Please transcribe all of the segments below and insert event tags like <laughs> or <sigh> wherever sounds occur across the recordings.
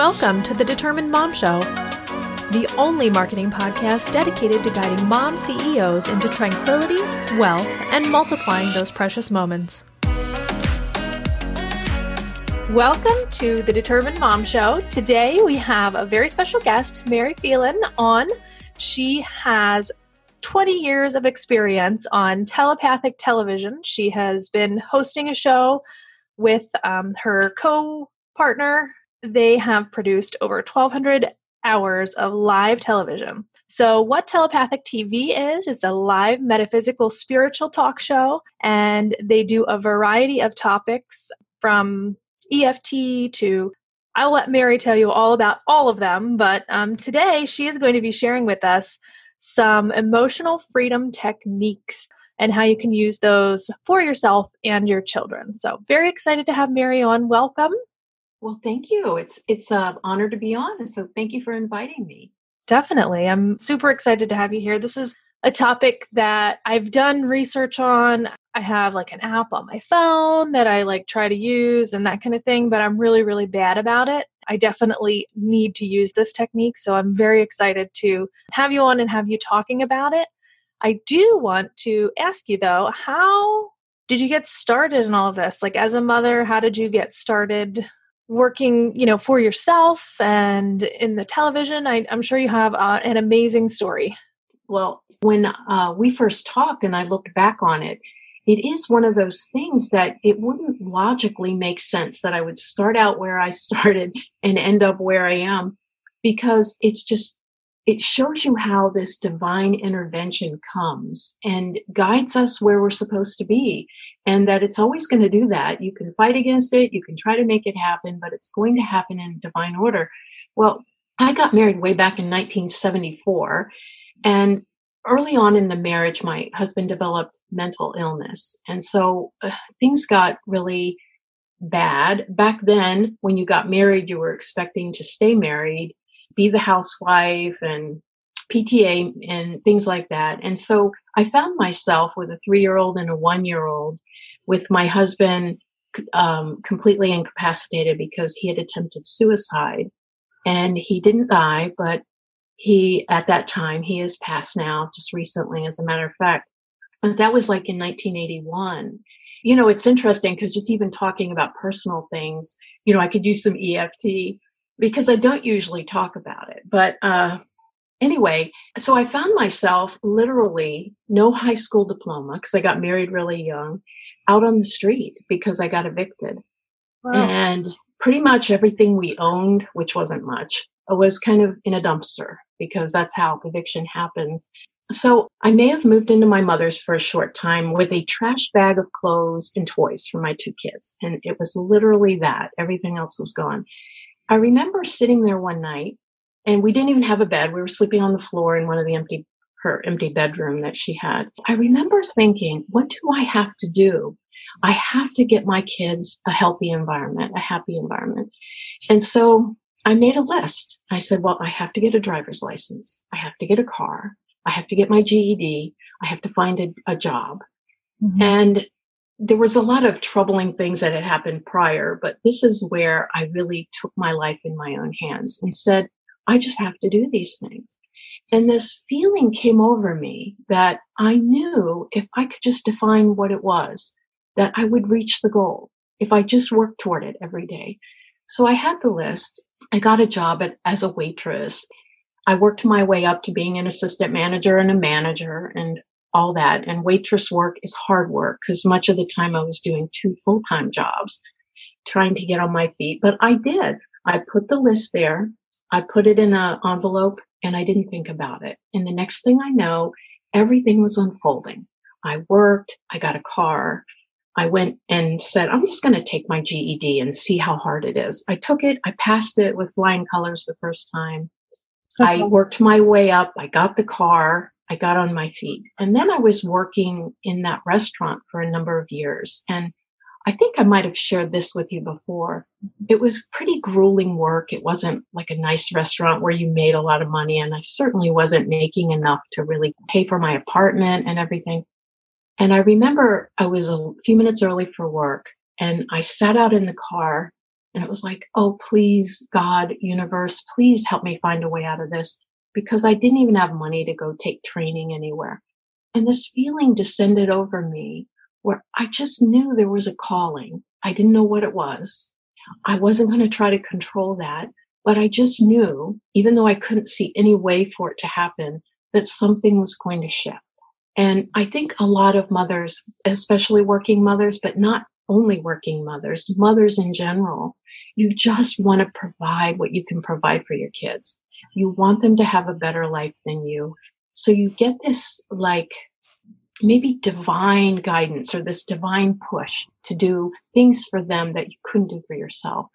Welcome to the Determined Mom Show, the only marketing podcast dedicated to guiding mom CEOs into tranquility, wealth, and multiplying those precious moments. Welcome to the Determined Mom Show. Today we have a very special guest, Mary Phelan, on. She has 20 years of experience on telepathic television. She has been hosting a show with um, her co partner, they have produced over 1,200 hours of live television. So, what telepathic TV is, it's a live metaphysical spiritual talk show, and they do a variety of topics from EFT to I'll let Mary tell you all about all of them, but um, today she is going to be sharing with us some emotional freedom techniques and how you can use those for yourself and your children. So, very excited to have Mary on. Welcome. Well, thank you. It's it's an honor to be on, so thank you for inviting me. Definitely, I'm super excited to have you here. This is a topic that I've done research on. I have like an app on my phone that I like try to use and that kind of thing, but I'm really really bad about it. I definitely need to use this technique, so I'm very excited to have you on and have you talking about it. I do want to ask you though, how did you get started in all of this? Like as a mother, how did you get started working you know for yourself and in the television I, am sure you have uh, an amazing story. Well when uh, we first talked and i looked back on it it is one of those things that it wouldn't logically make sense that i would start out where i <laughs> started and end up where i am because it's just it shows you how this divine intervention comes and guides us where we're supposed to be and that it's always going to do that. You can fight against it, you can try to make it happen, but it's going to happen in divine order. Well, I got married way back in 1974, and early on in the marriage, my husband developed mental illness. And so uh, things got really bad. Back then, when you got married, you were expecting to stay married, be the housewife, and PTA and things like that. And so I found myself with a three year old and a one year old with my husband um, completely incapacitated because he had attempted suicide and he didn't die, but he, at that time, he is passed now just recently, as a matter of fact. But that was like in 1981. You know, it's interesting because just even talking about personal things, you know, I could use some EFT because I don't usually talk about it. But uh, anyway, so I found myself literally no high school diploma because I got married really young out on the street because I got evicted. Wow. And pretty much everything we owned, which wasn't much, was kind of in a dumpster because that's how eviction happens. So I may have moved into my mother's for a short time with a trash bag of clothes and toys for my two kids. And it was literally that. Everything else was gone. I remember sitting there one night and we didn't even have a bed. We were sleeping on the floor in one of the empty her empty bedroom that she had. I remember thinking, what do I have to do? I have to get my kids a healthy environment, a happy environment. And so I made a list. I said, well, I have to get a driver's license. I have to get a car. I have to get my GED. I have to find a, a job. Mm-hmm. And there was a lot of troubling things that had happened prior, but this is where I really took my life in my own hands and said, I just have to do these things. And this feeling came over me that I knew if I could just define what it was, that I would reach the goal if I just worked toward it every day. So I had the list. I got a job at, as a waitress. I worked my way up to being an assistant manager and a manager and all that. And waitress work is hard work because much of the time I was doing two full time jobs trying to get on my feet. But I did. I put the list there. I put it in an envelope and I didn't think about it. And the next thing I know, everything was unfolding. I worked, I got a car. I went and said, I'm just going to take my GED and see how hard it is. I took it, I passed it with flying colors the first time. That's I awesome. worked my way up, I got the car, I got on my feet. And then I was working in that restaurant for a number of years. And I think I might have shared this with you before. It was pretty grueling work. It wasn't like a nice restaurant where you made a lot of money. And I certainly wasn't making enough to really pay for my apartment and everything. And I remember I was a few minutes early for work and I sat out in the car And it was like, oh, please, God, universe, please help me find a way out of this because I didn't even have money to go take training anywhere. And this feeling descended over me where I just knew there was a calling. I didn't know what it was. I wasn't going to try to control that, but I just knew, even though I couldn't see any way for it to happen, that something was going to shift. And I think a lot of mothers, especially working mothers, but not only working mothers, mothers in general, you just want to provide what you can provide for your kids. You want them to have a better life than you. So you get this like maybe divine guidance or this divine push to do things for them that you couldn't do for yourself.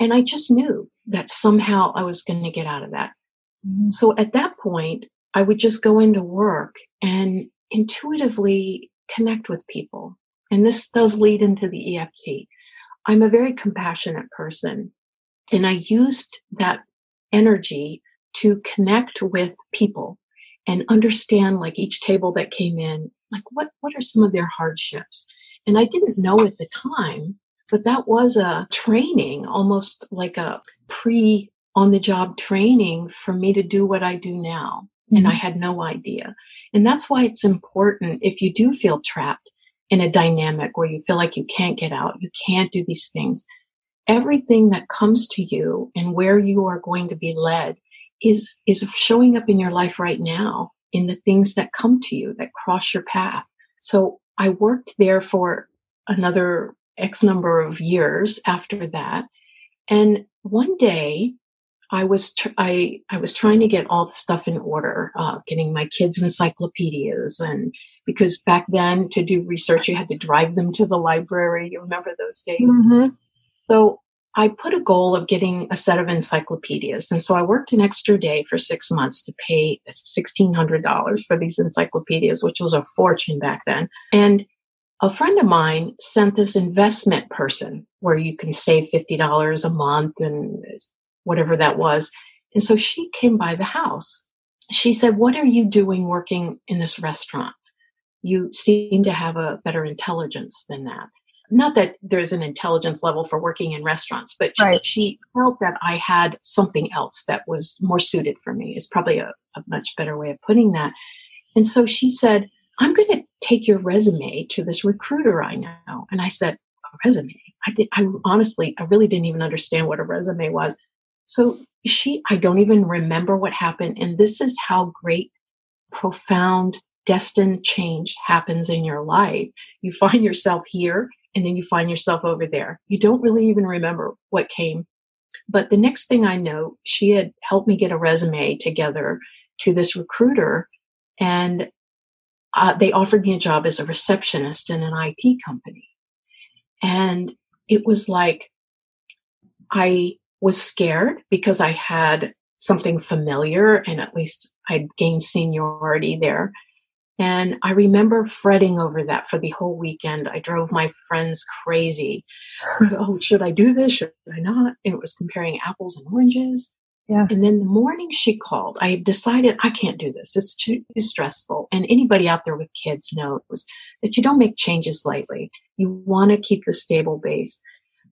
And I just knew that somehow I was going to get out of that. Mm-hmm. So at that point, I would just go into work and intuitively connect with people. And this does lead into the EFT. I'm a very compassionate person and I used that energy to connect with people and understand like each table that came in, like what, what are some of their hardships? And I didn't know at the time, but that was a training, almost like a pre on the job training for me to do what I do now. Mm-hmm. And I mm-hmm. had no idea. And that's why it's important if you do feel trapped in a dynamic where you feel like you can't get out, you can't do these things. Everything that comes to you and where you are going to be led is, is showing up in your life right now in the things that come to you that cross your path. So I worked there for another X number of years after that. And one day I was tr- I I was trying to get all the stuff in order, uh, getting my kids encyclopedias, and because back then to do research you had to drive them to the library. You remember those days? Mm-hmm. So I put a goal of getting a set of encyclopedias, and so I worked an extra day for six months to pay sixteen hundred dollars for these encyclopedias, which was a fortune back then. And a friend of mine sent this investment person where you can save $50 a month and whatever that was. And so she came by the house. She said, What are you doing working in this restaurant? You seem to have a better intelligence than that. Not that there's an intelligence level for working in restaurants, but right. she, she, felt that I had something else that was more suited for me. Is probably a, a much better way of putting that. And so she said, I'm going to take your resume to this recruiter I know. And I said, a resume? I did, I honestly, I really didn't even understand what a resume was. So she, I don't even remember what happened. And this is how great, profound, destined change happens in your life. You find yourself here and then you find yourself over there. You don't really even remember what came. But the next thing I know, she had helped me get a resume together to this recruiter and uh, they offered me a job as a receptionist in an IT company. And it was like, I was scared because I had something familiar and at least I'd gained seniority there. And I remember fretting over that for the whole weekend. I drove my friends crazy. <laughs> oh, should I do this? Should I not? And it was comparing apples and oranges. Yeah. And then the morning she called, I decided I can't do this. It's too, too stressful. And anybody out there with kids knows that you don't make changes lightly. You want to keep the stable base.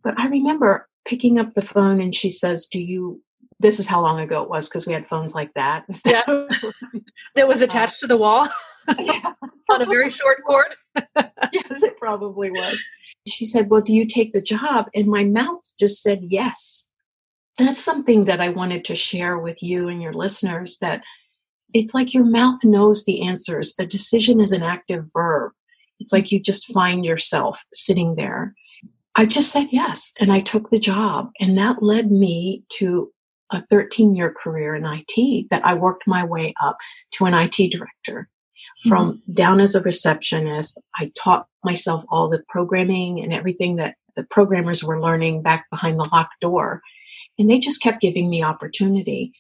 But I remember picking up the phone and she says, Do you, this is how long ago it was because we had phones like that. <laughs> Yeah. that was attached uh, to the wall <laughs> on a very short cord. <laughs> yes, it probably was. She said, Well, do you take the job? And my mouth just said yes. That's something that I wanted to share with you and your listeners that it's like your mouth knows the answers. A decision is an active verb. It's like you just find yourself sitting there I just said yes and I took the job. And that led me to a 13 year career in IT that I worked my way up to an IT director. From mm-hmm. down as a receptionist, I taught myself all the programming and everything that the programmers were learning back behind the locked door. And they just kept giving me opportunity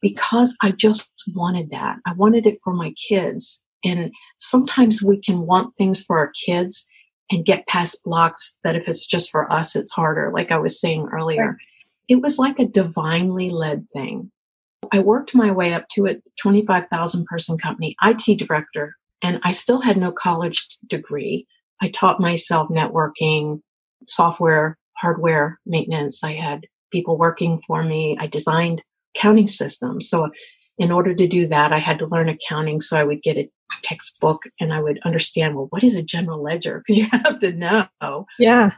because I just wanted that. I wanted it for my kids. And sometimes we can want things for our kids and get past blocks that if it's just for us, it's harder. Like I was saying earlier, it was like a divinely led thing. I worked my way up to a 25,000 person company, IT director, and I still had no college degree. I taught myself networking, software, hardware maintenance. I had people working for me. I designed accounting systems. So in order to do that, I had to learn accounting. So I would get a textbook and I would understand, well, what is a general ledger? <laughs> Because you have to know. Yeah.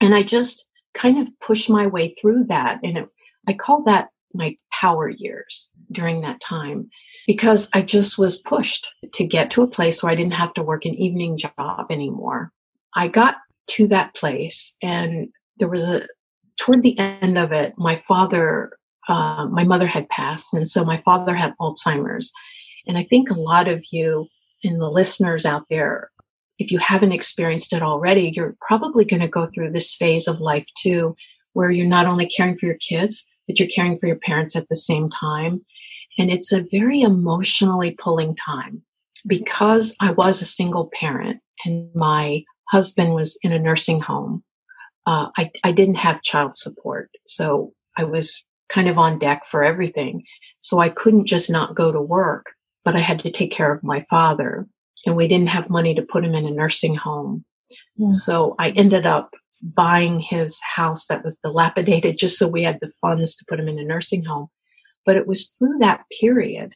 And I just kind of pushed my way through that. And it, I call that my power years during that time because I just was pushed to get to a place where I didn't have to work an evening job anymore. I got to that place and there was a, toward the end of it, my father, uh, my mother had passed. And so my father had Alzheimer's. And I think a lot of you and the listeners out there, if you haven't experienced it already, you're probably going to go through this phase of life too, where you're not only caring for your kids, but you're caring for your parents at the same time. And it's a very emotionally pulling time because I was a single parent and my husband was in a nursing home. Uh, I, I didn't have child support. So I was kind of on deck for everything. So I couldn't just not go to work, but I had to take care of my father and we didn't have money to put him in a nursing home. Yes. So I ended up buying his house that was dilapidated just so we had the funds to put him in a nursing home. But it was through that period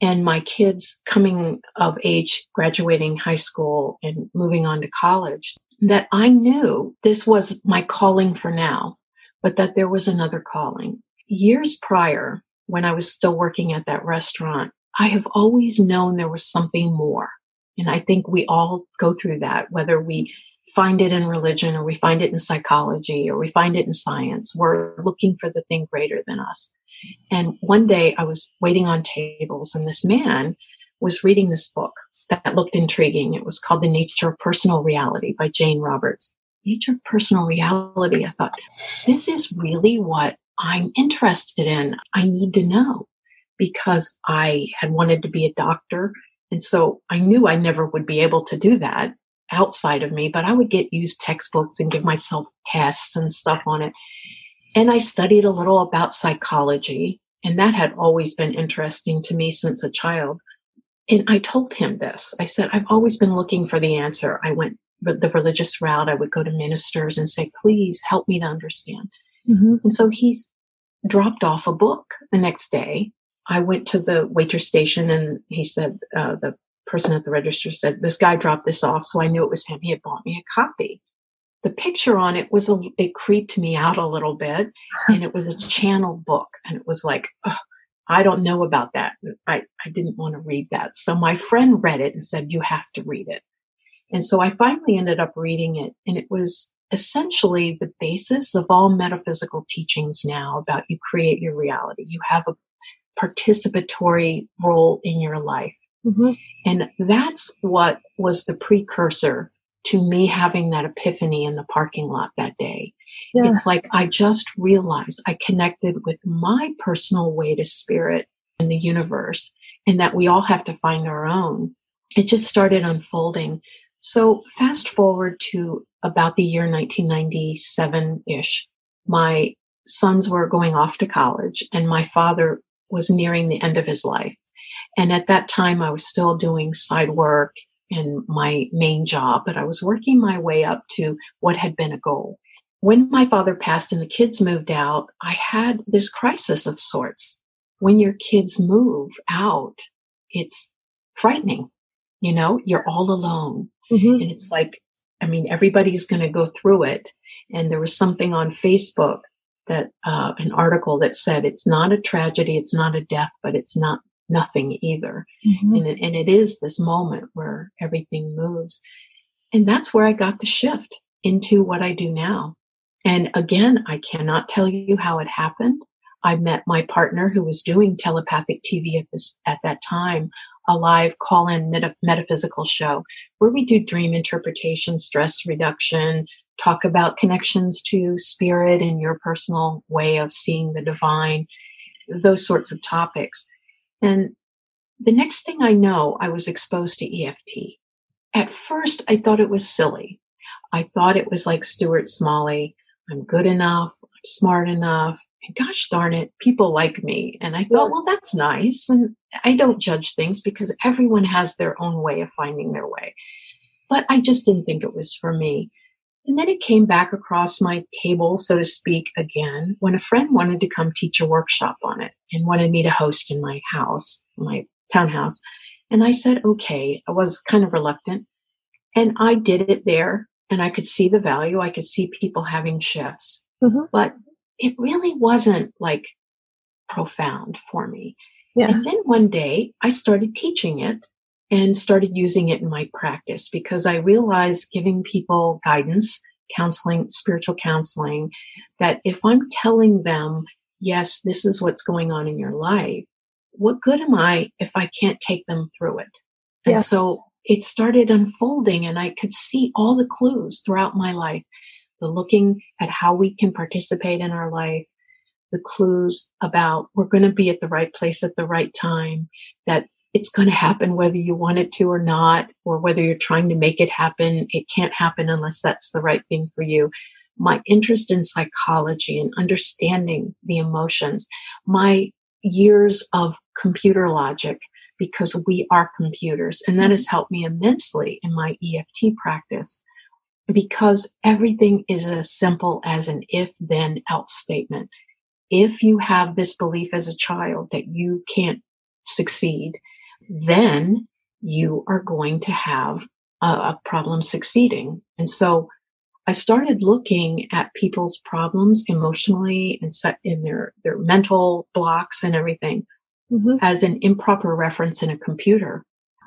and my kids coming of age, graduating high school and moving on to college that I knew this was my calling for now, but that there was another calling. Years prior, when I was still working at that restaurant, I have always known there was something more. And I think we all go through that, whether we find it in religion or we find it in psychology or we find it in science. We're looking for the thing greater than us. And one day I was waiting on tables and this man was reading this book that looked intriguing. It was called The Nature of Personal Reality by Jane Roberts. Nature of Personal Reality. I thought, this is really what I'm interested in. I need to know because I had wanted to be a doctor. And so I knew I never would be able to do that outside of me, but I would get used textbooks and give myself tests and stuff on it. And I studied a little about psychology, and that had always been interesting to me since a child. And I told him this. I said, I've always been looking for the answer. I went the religious route. I would go to ministers and say, please help me to understand. Mm-hmm. And so he's dropped off a book the next day. I went to the waitress station and he said, uh, the person at the register said, this guy dropped this off. So I knew it was him. He had bought me a copy. The picture on it was a, it creeped me out a little bit <laughs> and it was a channel book and it was like oh, i don't know about that. I, I didn't want to read that. So my friend read it and said you have to read it. And so i finally ended up reading it and it was essentially the basis of all metaphysical teachings now about you create your reality. You have a participatory role in your life mm-hmm. and that's what was the precursor to me having that epiphany in the parking lot that day. Yeah. It's like I just realized I connected with my personal way to spirit in the universe and that we all have to find our own. It just started unfolding. So fast forward to about the year 1997 ish. My sons were going off to college and my father was nearing the end of his life. And at that time, I was still doing side work in my main job, but I was working my way up to what had been a goal. When my father passed and the kids moved out, I had this crisis of sorts. When your kids move out, it's frightening. You know, you're all alone. Mm-hmm. And it's like, I mean, everybody's going to go through it. And there was something on Facebook that, uh, an article that said it's not a tragedy, it's not a death, but it's not nothing either. Mm-hmm. And, it, and it is this moment where everything moves. And that's where I got the shift into what I do now. And again, I cannot tell you how it happened. I met my partner who was doing telepathic TV at this, at that time, a live call-in meta- metaphysical show where we do dream interpretation, stress reduction, talk about connections to spirit and your personal way of seeing the divine, those sorts of topics. And the next thing I know, I was exposed to EFT. At first, I thought it was silly. I thought it was like Stuart Smalley. I'm good enough. I'm smart enough. And gosh darn it, people like me. And I thought, well, that's nice. And I don't judge things because everyone has their own way of finding their way. But I just didn't think it was for me. And then it came back across my table, so to speak, again, when a friend wanted to come teach a workshop on it and wanted me to host in my house, my townhouse. And I said, okay, I was kind of reluctant. And I did it there and I could see the value. I could see people having shifts, mm-hmm. but it really wasn't like profound for me. Yeah. And then one day I started teaching it and started using it in my practice because I realized giving people guidance, counseling, spiritual counseling, that if I'm telling them, yes, this is what's going on in your life, what good am I if I can't take them through it? And yeah. so it started unfolding and I could see all the clues throughout my life. The looking at how we can participate in our life, the clues about we're going to be at the right place at the right time, that it's going to happen whether you want it to or not, or whether you're trying to make it happen. It can't happen unless that's the right thing for you. My interest in psychology and understanding the emotions, my years of computer logic, because we are computers. And that has mm-hmm. helped me immensely in my EFT practice because everything is as simple as an if then else statement. If you have this belief as a child that you can't succeed, then you are going to have a, a problem succeeding. And so I started looking at people's problems emotionally and set in their, their mental blocks and everything mm-hmm. as an improper reference in a computer.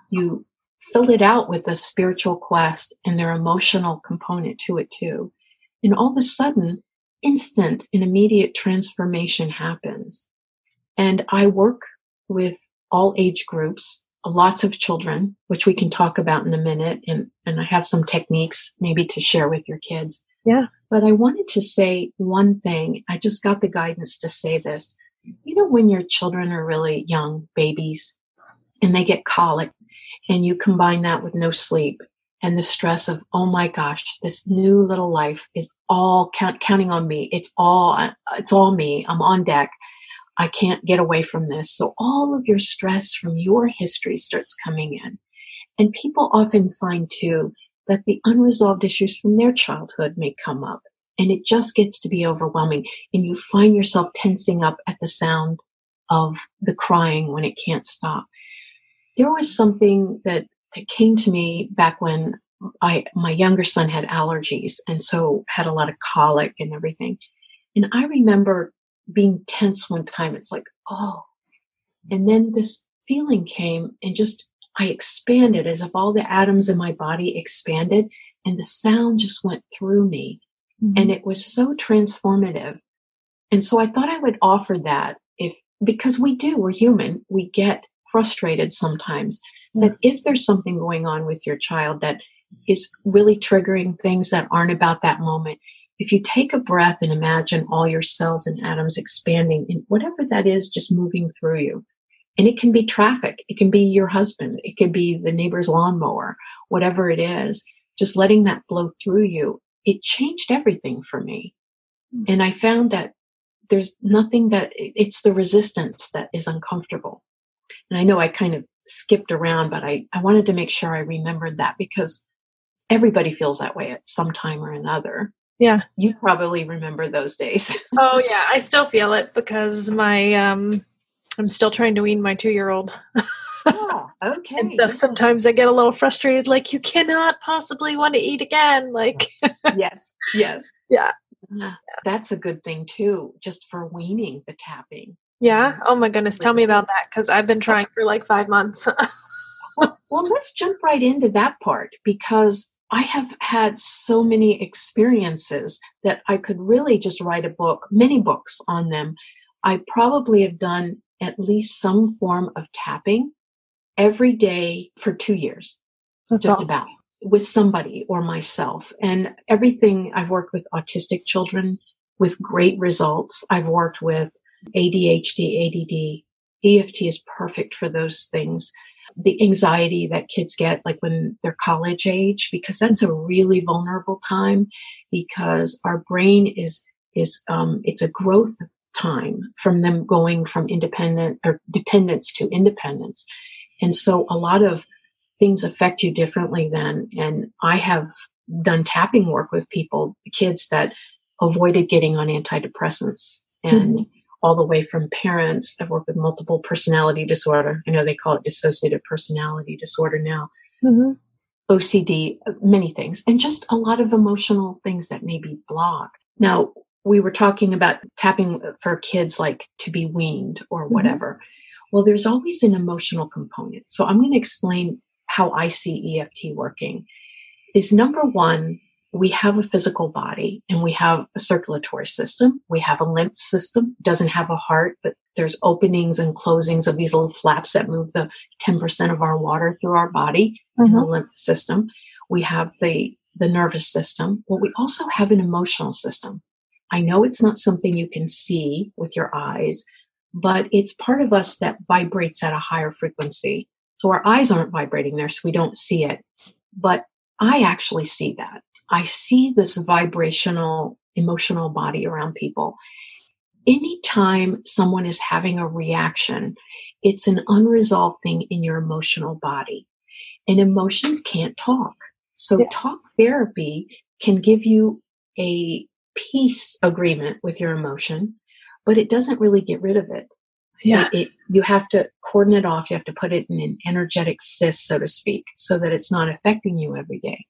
You fill it out with a spiritual quest and their emotional component to it too. And all of a sudden, instant and immediate transformation happens. And I work with all age groups, lots of children, which we can talk about in a minute. And, and I have some techniques maybe to share with your kids. Yeah. But I wanted to say one thing. I just got the guidance to say this you know, when your children are really young babies and they get colic and you combine that with no sleep and the stress of, oh my gosh, this new little life is all count, counting on me. It's all, it's all me. I'm on deck. I can't get away from this. So all of your stress from your history starts coming in. And people often find too that the unresolved issues from their childhood may come up and it just gets to be overwhelming and you find yourself tensing up at the sound of the crying when it can't stop there was something that, that came to me back when I my younger son had allergies and so had a lot of colic and everything and I remember being tense one time it's like oh and then this feeling came and just I expanded as if all the atoms in my body expanded and the sound just went through me Mm-hmm. And it was so transformative. And so I thought I would offer that if, because we do, we're human, we get frustrated sometimes. Mm-hmm. That if there's something going on with your child that is really triggering things that aren't about that moment, if you take a breath and imagine all your cells and atoms expanding and whatever that is, just moving through you. And it can be traffic. It can be your husband. It could be the neighbor's lawnmower, whatever it is, just letting that blow through you it changed everything for me. Hmm. And I found that there's nothing that it's the resistance that is uncomfortable. And I know I kind of skipped around, but I, I wanted to make sure I remembered that because everybody feels that way at some time or another. Yeah. You probably remember those days. <laughs> oh yeah. I still feel it because my um I'm still trying to wean my two year old. oh, <laughs> okay. And so sometimes I get a little frustrated, like you cannot possibly want to eat again. Like <laughs> yes, yes, yeah. yeah. That's a good thing too, just for weaning the tapping. Yeah. Oh my goodness. Tell me about that because I've been trying for like five months. Well, let's jump right into that part because I have had so many experiences that I could really just write a book, many books on them. I probably have done at least some form of tapping every day for two years. That's just awesome. about with somebody or myself. And everything I've worked with autistic children with great results. I've worked with ADHD, ADD. EFT is perfect for those things. The anxiety that kids get, like when they're college age, because that's a really vulnerable time because our brain is, is, um, it's a growth time from them going from independent or dependence to independence. And so a lot of things affect you differently then. And I have done tapping work with people, kids that avoided getting on antidepressants and mm-hmm. All the way from parents. I've worked with multiple personality disorder. I know they call it dissociative personality disorder now. Mm-hmm. OCD, many things, and just a lot of emotional things that may be blocked. Now, we were talking about tapping for kids like to be weaned or mm-hmm. whatever. Mm-hmm. Well, there's always an emotional component. So I'm going to explain how I see EFT working. Is number one, we have a physical body and we have a circulatory system. We have a lymph system, doesn't have a heart, but there's openings and closings of these little flaps that move the 10% of our water through our body mm-hmm. in the mm-hmm. lymph system. We have the, the nervous system. Well, we also have an emotional system. I know it's not something you can see with your eyes, but it's part of us that vibrates at a higher frequency. So our eyes aren't vibrating there, so we don't see it. But I actually see that. I see this vibrational, emotional body around people. Anytime someone is having a reaction, it's an unresolved thing in your emotional body. And emotions can't talk. So yeah. talk therapy can give you a peace agreement with your emotion, but it doesn't really get rid of it. Yeah. It, it, you have to cordon it off. You have to put it in an energetic cyst, so to speak, so that it's not affecting you every day.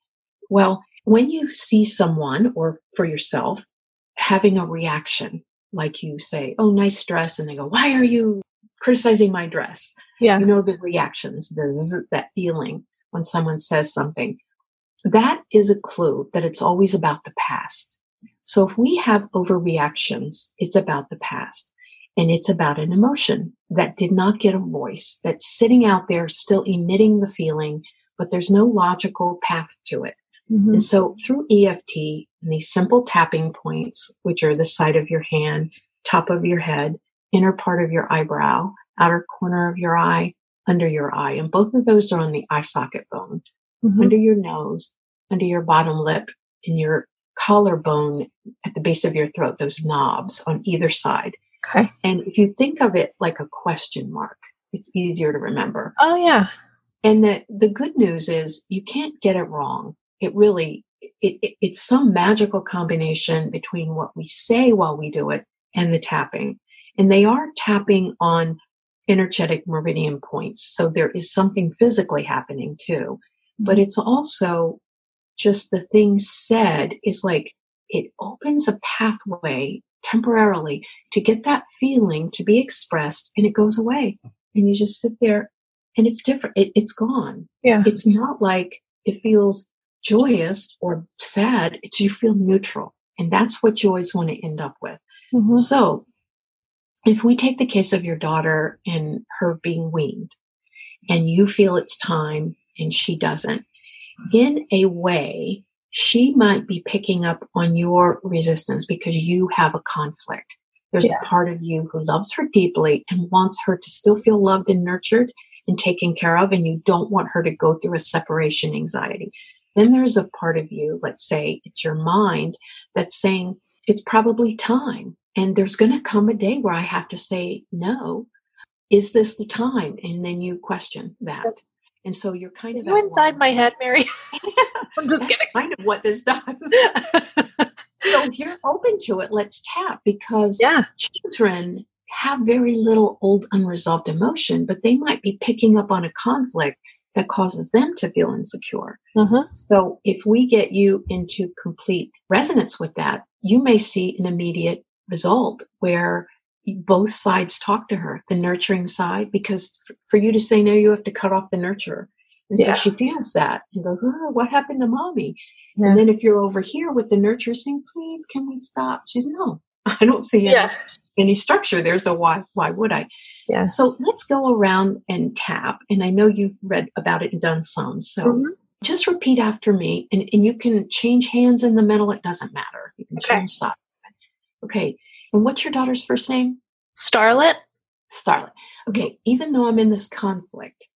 Well, when you see someone or for yourself having a reaction, like you say, Oh, nice dress. And they go, why are you criticizing my dress? Yeah. You know, the reactions, the zzz, that feeling when someone says something. That is a clue that it's always about the past. So if we have overreactions, it's about the past and it's about an emotion that did not get a voice, that's sitting out there still emitting the feeling, but there's no logical path to it. Mm-hmm. And so through EFT and these simple tapping points, which are the side of your hand, top of your head, inner part of your eyebrow, outer corner of your eye, under your eye, and both of those are on the eye socket bone, mm-hmm. under your nose, under your bottom lip, and your collarbone at the base of your throat, those knobs on either side. Okay. And if you think of it like a question mark, it's easier to remember. Oh, yeah. And the, the good news is you can't get it wrong it really it, it, it's some magical combination between what we say while we do it and the tapping. And they are tapping on energetic meridian points so there is something physically happening too. But mm-hmm. it's also just the thing said is like it opens a pathway temporarily to get that feeling to be expressed and it goes away. And you just sit there and it's different it, it's gone. Yeah. It's not like it feels joyous or sad, it's you feel neutral. And that's what you always want to end up with. Mm-hmm. So if we take the case of your daughter and her being weaned, and you feel it's time and she doesn't, in a way, she might be picking up on your resistance because you have a conflict. There's yeah. a part of you who loves her deeply and wants her to still feel loved and nurtured and taken care of, and you don't want her to go through a separation anxiety. Then there's a part of you, let's say it's your mind, that's saying it's probably time. And there's going to come a day where I have to say, no, is this the time? And then you question that. And so you're kind of you inside my head, Mary. <laughs> <laughs> I'm just That's kidding. Kind of what this <laughs> does. so if you're open to it, let's tap because yeah. children have very little old unresolved emotion, but they might be picking up on a conflict that causes them to feel insecure. Mm-hmm. So if we get you into complete resonance with that, you may see an immediate result where both sides talk to her, the nurturing side, because f- for you to say no, you have to cut off the nurturer. And yeah. so she feels that and goes, oh, what happened to mommy? Yeah. And then if you're over here with the nurturer saying, please, can we stop? She's no, <laughs> I don't see any, any structure there. So why, why would I? Yeah. So let's go around and tap. And I know you've read about it and done some. So mm-hmm. just repeat after me. And, and you can change hands in the middle. It doesn't matter. You can okay. change side. Okay. And what's your daughter's first name? Starlet. Starlet. Okay. Even though I'm in this conflict.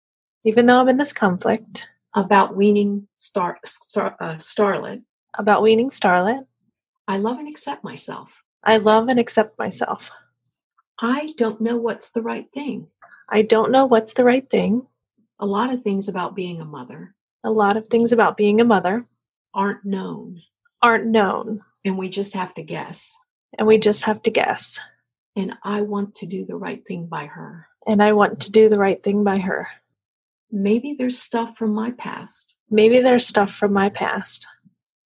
Even though I'm in this conflict. About weaning star, star uh, Starlet. About weaning Starlet. I love and accept myself. I love and accept myself. I don't know what's the right thing. I don't know what's the right thing. A lot of things about being a mother. A lot of things about being a mother aren't known. Aren't known. And we just have to guess. And we just have to guess. And I want to do the right thing by her. And I want to do the right thing by her. Maybe there's stuff from my past. Maybe there's stuff from my past.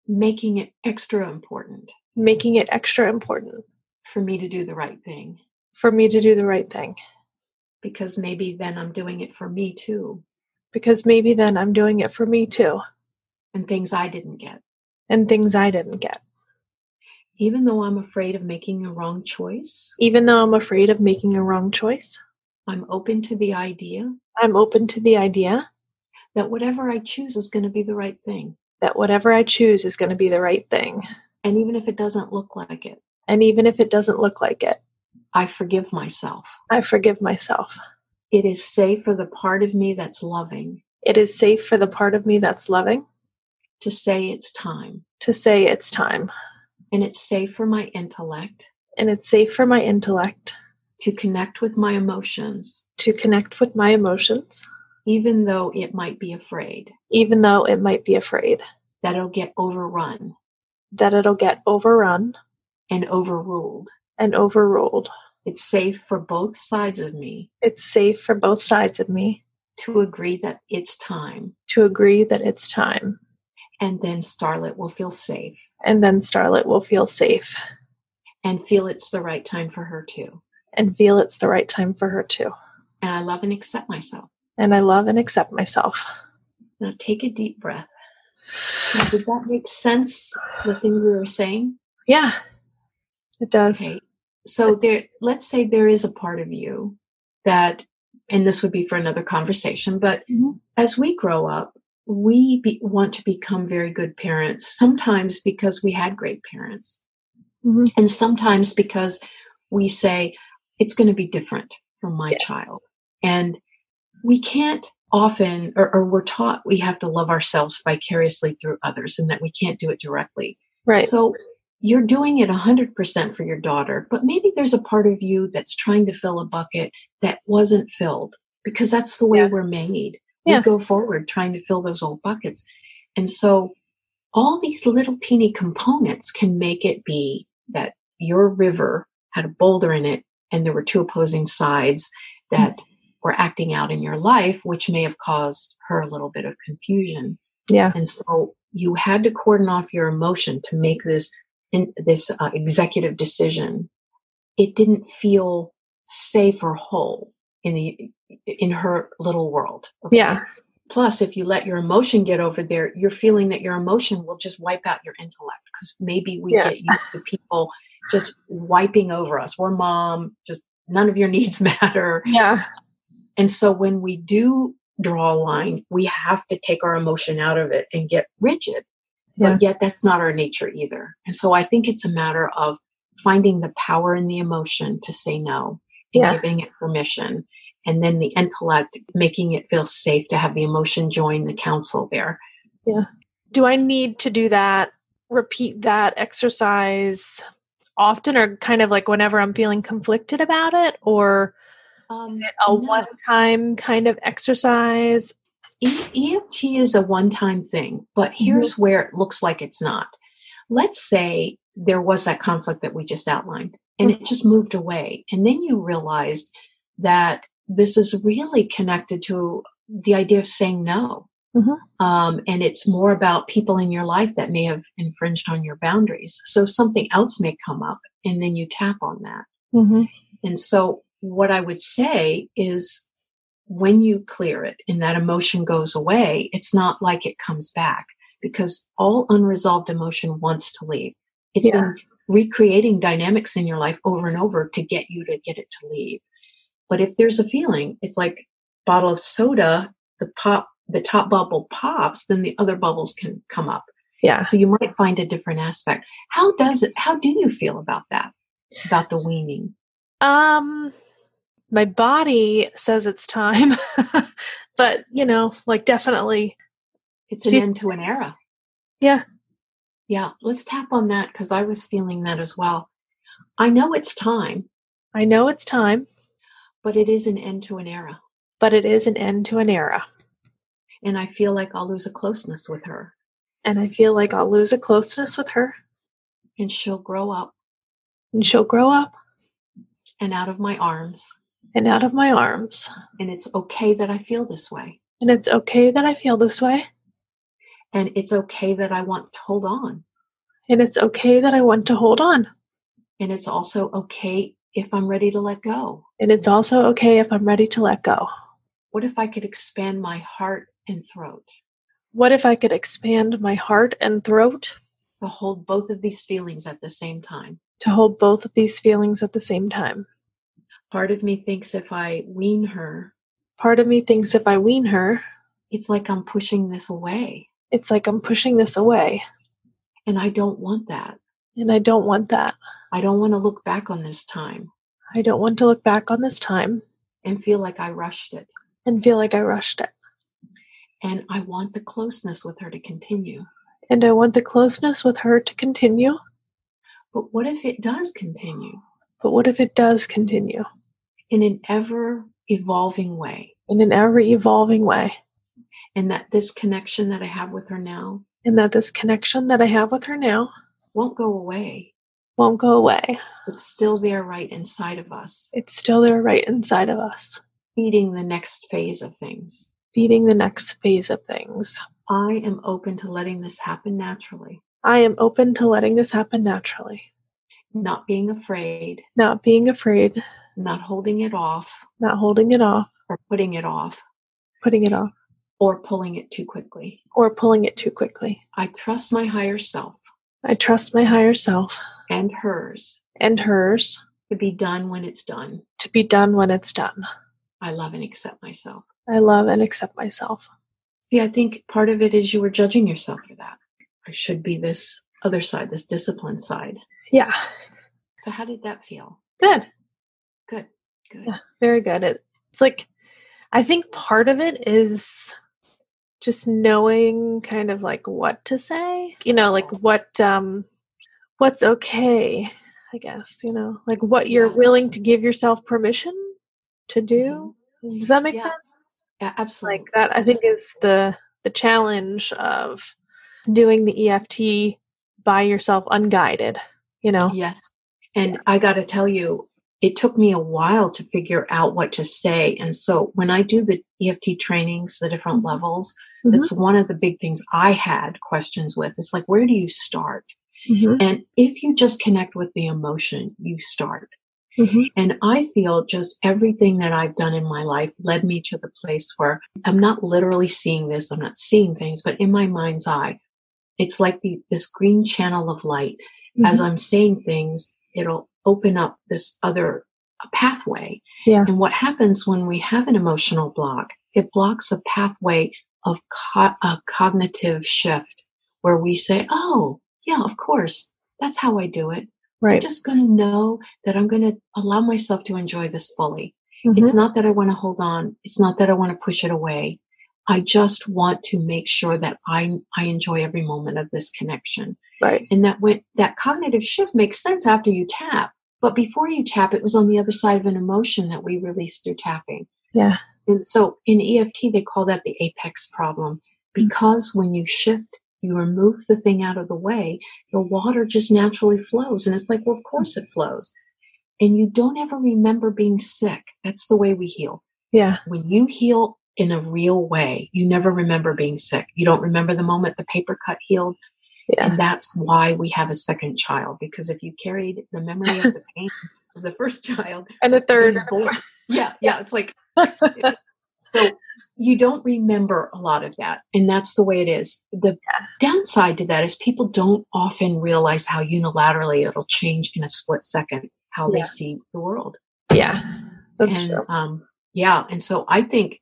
Making it extra important. Making it extra important. For me to do the right thing. For me to do the right thing. Because maybe then I'm doing it for me too. Because maybe then I'm doing it for me too. And things I didn't get. And things I didn't get. Even though I'm afraid of making a wrong choice. Even though I'm afraid of making a wrong choice. I'm open to the idea. I'm open to the idea that whatever I choose is going to be the right thing. That whatever I choose is going to be the right thing. And even if it doesn't look like it. And even if it doesn't look like it. I forgive myself. I forgive myself. It is safe for the part of me that's loving. It is safe for the part of me that's loving. To say it's time. To say it's time. And it's safe for my intellect. And it's safe for my intellect to connect with my emotions, to connect with my emotions, even though it might be afraid, even though it might be afraid that it'll get overrun, that it'll get overrun and overruled. And overruled. It's safe for both sides of me. It's safe for both sides of me to agree that it's time. To agree that it's time. And then Starlet will feel safe. And then Starlet will feel safe. And feel it's the right time for her too and feel it's the right time for her too. And I love and accept myself. And I love and accept myself. Now take a deep breath. Now, did that make sense? The things we were saying? Yeah, it does. Okay. So there, let's say there is a part of you that, and this would be for another conversation, but mm-hmm. as we grow up, we be, want to become very good parents, sometimes because we had great parents, mm-hmm. and sometimes because we say, it's going to be different from my yeah. child. And we can't often, or, or, we're taught we have to love ourselves vicariously through others and that we can't do it directly. Right. So you're doing it 100% for your daughter, but maybe there's a part of you that's trying to fill a bucket that wasn't filled because that's the way yeah. we're made. We yeah. go forward trying to fill those old buckets. And so all these little teeny components can make it be that your river had a boulder in it and there were two opposing sides that mm-hmm. were acting out in your life, which may have caused her a little bit of confusion. Yeah. And so you had to cordon off your emotion to make this in, this uh, executive decision. It didn't feel safe or whole in the in her little world. Okay? Yeah. Plus, if you let your emotion get over there, you're feeling that your emotion will just wipe out your intellect because maybe we yeah. get used to people just wiping over us. We're mom, just none of your <laughs> needs matter. Yeah. And so when we do draw a line, we have to take our emotion out of it and get rigid. Yeah. But yet that's not our nature either. And so I think it's a matter of finding the power in the emotion to say no and yeah. giving it permission. And then the intellect making it feel safe to have the emotion join the council there. Yeah. Do I need to do that? Repeat that exercise often or kind of like whenever I'm feeling conflicted about it? Or um, is it a no. one time kind of exercise? EFT is a one time thing, but here's mm-hmm. where it looks like it's not. Let's say there was that conflict that we just outlined and mm-hmm. it just moved away. And then you realized that this is really connected to the idea of saying no. Mm-hmm. Um, and it's more about people in your life that may have infringed on your boundaries. So something else may come up and then you tap on that. Mm-hmm. And so what I would say is when you clear it and that emotion goes away, it's not like it comes back because all unresolved emotion wants to leave. It's yeah. been recreating dynamics in your life over and over to get you to get it to leave. But if there's a feeling, it's like bottle of soda, the pop the top bubble pops, then the other bubbles can come up. Yeah. So you might find a different aspect. How does it, how do you feel about that? About the weaning? Um, my body says it's time, <laughs> but you know, like definitely. It's an end to an era. Yeah. Yeah. Let's tap on that because I was feeling that as well. I know it's time. I know it's time. But it is an end to an era. But it is an end to an era and I feel like I'll lose a closeness with her. And I feel like I'll lose a closeness with her. And she'll grow up. And she'll grow up. And out of my arms. And out of my arms. And it's okay that I feel this way. And it's okay that I feel this way. And it's okay that I want to hold on. And it's okay that I want to hold on. And it's also okay if I'm ready to let go. And it's also okay if I'm ready to let go. What if I could expand my heart and throat? What if I could expand my heart and throat? To hold both of these feelings at the same time. To hold both of these feelings at the same time. Part of me thinks if I wean her, part of me thinks if I wean her, it's like I'm pushing this away. It's like I'm pushing this away. And I don't want that. And I don't want that. I don't want to look back on this time. I don't want to look back on this time and feel like I rushed it. And feel like I rushed it. And I want the closeness with her to continue. And I want the closeness with her to continue. But what if it does continue? But what if it does continue? In an ever evolving way. In an ever evolving way. And that this connection that I have with her now. And that this connection that I have with her now won't go away. Won't go away. It's still there right inside of us. It's still there right inside of us. Feeding the next phase of things. Feeding the next phase of things. I am open to letting this happen naturally. I am open to letting this happen naturally. Not being afraid. Not being afraid. Not holding it off. Not holding it off. Or putting it off. Putting it off. Or pulling it too quickly. Or pulling it too quickly. I trust my higher self. I trust my higher self. And hers. And hers. To be done when it's done. To be done when it's done. I love and accept myself. I love and accept myself. See, I think part of it is you were judging yourself for that. I should be this other side, this discipline side. Yeah. So how did that feel? Good. Good. Yeah, very good. It, it's like I think part of it is just knowing kind of like what to say. You know, like what um what's okay, I guess, you know, like what you're willing to give yourself permission to do. Mm-hmm. Does that make yeah. sense? Yeah, absolutely. Like that I think is the the challenge of doing the EFT by yourself unguided, you know. Yes. And yeah. I got to tell you it took me a while to figure out what to say. And so when I do the EFT trainings, the different levels, mm-hmm. that's one of the big things I had questions with. It's like, where do you start? Mm-hmm. And if you just connect with the emotion, you start. Mm-hmm. And I feel just everything that I've done in my life led me to the place where I'm not literally seeing this, I'm not seeing things, but in my mind's eye, it's like the, this green channel of light. As Mm-hmm. I'm saying things, it'll open up this other pathway. Yeah. And what happens when we have an emotional block, it blocks a pathway of co- a cognitive shift where we say, oh, yeah, of course, that's how I do it. Right. I'm just going to know that I'm going to allow myself to enjoy this fully. Mm-hmm. It's not that I want to hold on. It's not that I want to push it away. I just want to make sure that I, I enjoy every moment of this connection. Right. And that when that cognitive shift makes sense after you tap. But before you tap, it was on the other side of an emotion that we released through tapping. Yeah. And so in EFT, they call that the apex problem mm. because when you shift, you remove the thing out of the way, the water just naturally flows. And it's like, well, of mm. course it flows. And you don't ever remember being sick. That's the way we heal. Yeah. When you heal in a real way, you never remember being sick. You don't remember the moment the paper cut healed. Yeah. And that's why we have a second child, because if you carried the memory of the pain of the first <laughs> child and a third, born, <laughs> yeah, yeah, it's like so you don't remember a lot of that, and that's the way it is. The yeah. downside to that is people don't often realize how unilaterally it'll change in a split second how yeah. they see the world. Yeah, that's and, true. Um, yeah, and so I think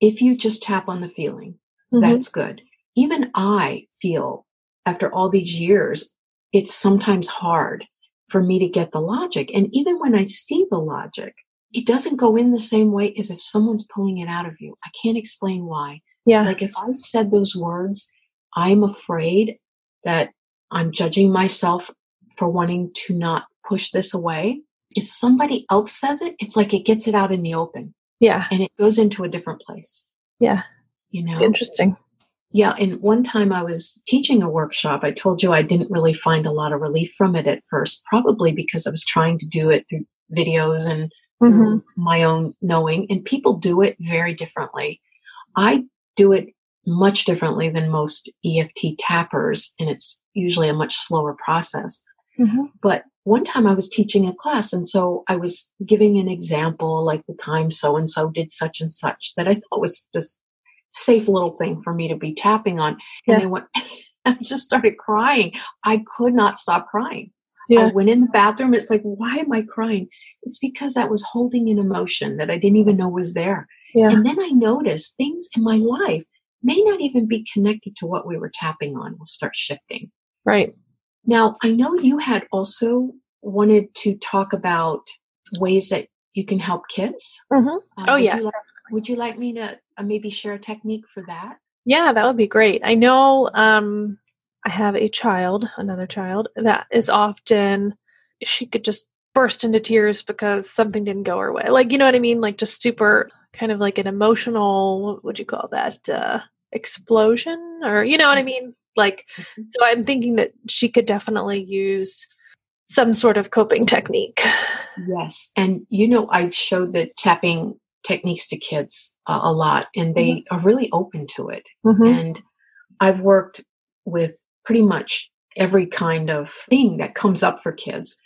if you just tap on the feeling, mm-hmm. that's good. Even I feel after all these years, it's sometimes hard for me to get the logic. And even when I see the logic, it doesn't go in the same way as if someone's pulling it out of you. I can't explain why. Yeah. Like if I said those words, I'm afraid that I'm judging myself for wanting to not push this away. If somebody else says it, it's like it gets it out in the open. Yeah. And it goes into a different place. Yeah. You know? It's interesting. Yeah, and one time I was teaching a workshop. I told you I didn't really find a lot of relief from it at first, probably because I was trying to do it through videos and mm-hmm. my own knowing, and people do it very differently. I do it much differently than most EFT tappers, and it's usually a much slower process. Mm-hmm. But one time I was teaching a class, and so I was giving an example, like the time so and so did such and such, that I thought was this safe little thing for me to be tapping on. And yeah. I went, <laughs> I just started crying. I could not stop crying. Yeah. I went in the bathroom. It's like, why am I crying? It's because I was holding an emotion that I didn't even know was there. Yeah. And then I noticed things in my life may not even be connected to what we were tapping on will start shifting. Right. Now, I know you had also wanted to talk about ways that you can help kids. Mm-hmm. Um, oh, yeah. Like, would you like me to maybe share a technique for that? Yeah, that would be great. I know um, I have a child, another child, that is often, she could just burst into tears because something didn't go her way. Like, you know what I mean? Like, just super kind of like an emotional, what would you call that? Uh, explosion? Or, you know what I mean? Like, mm-hmm. so I'm thinking that she could definitely use some sort of coping technique. Yes. And, you know, I've showed the tapping techniques to kids uh, a lot and they mm-hmm. are really open to it. Mm-hmm. And I've worked with pretty much every kind of thing that comes up for kids.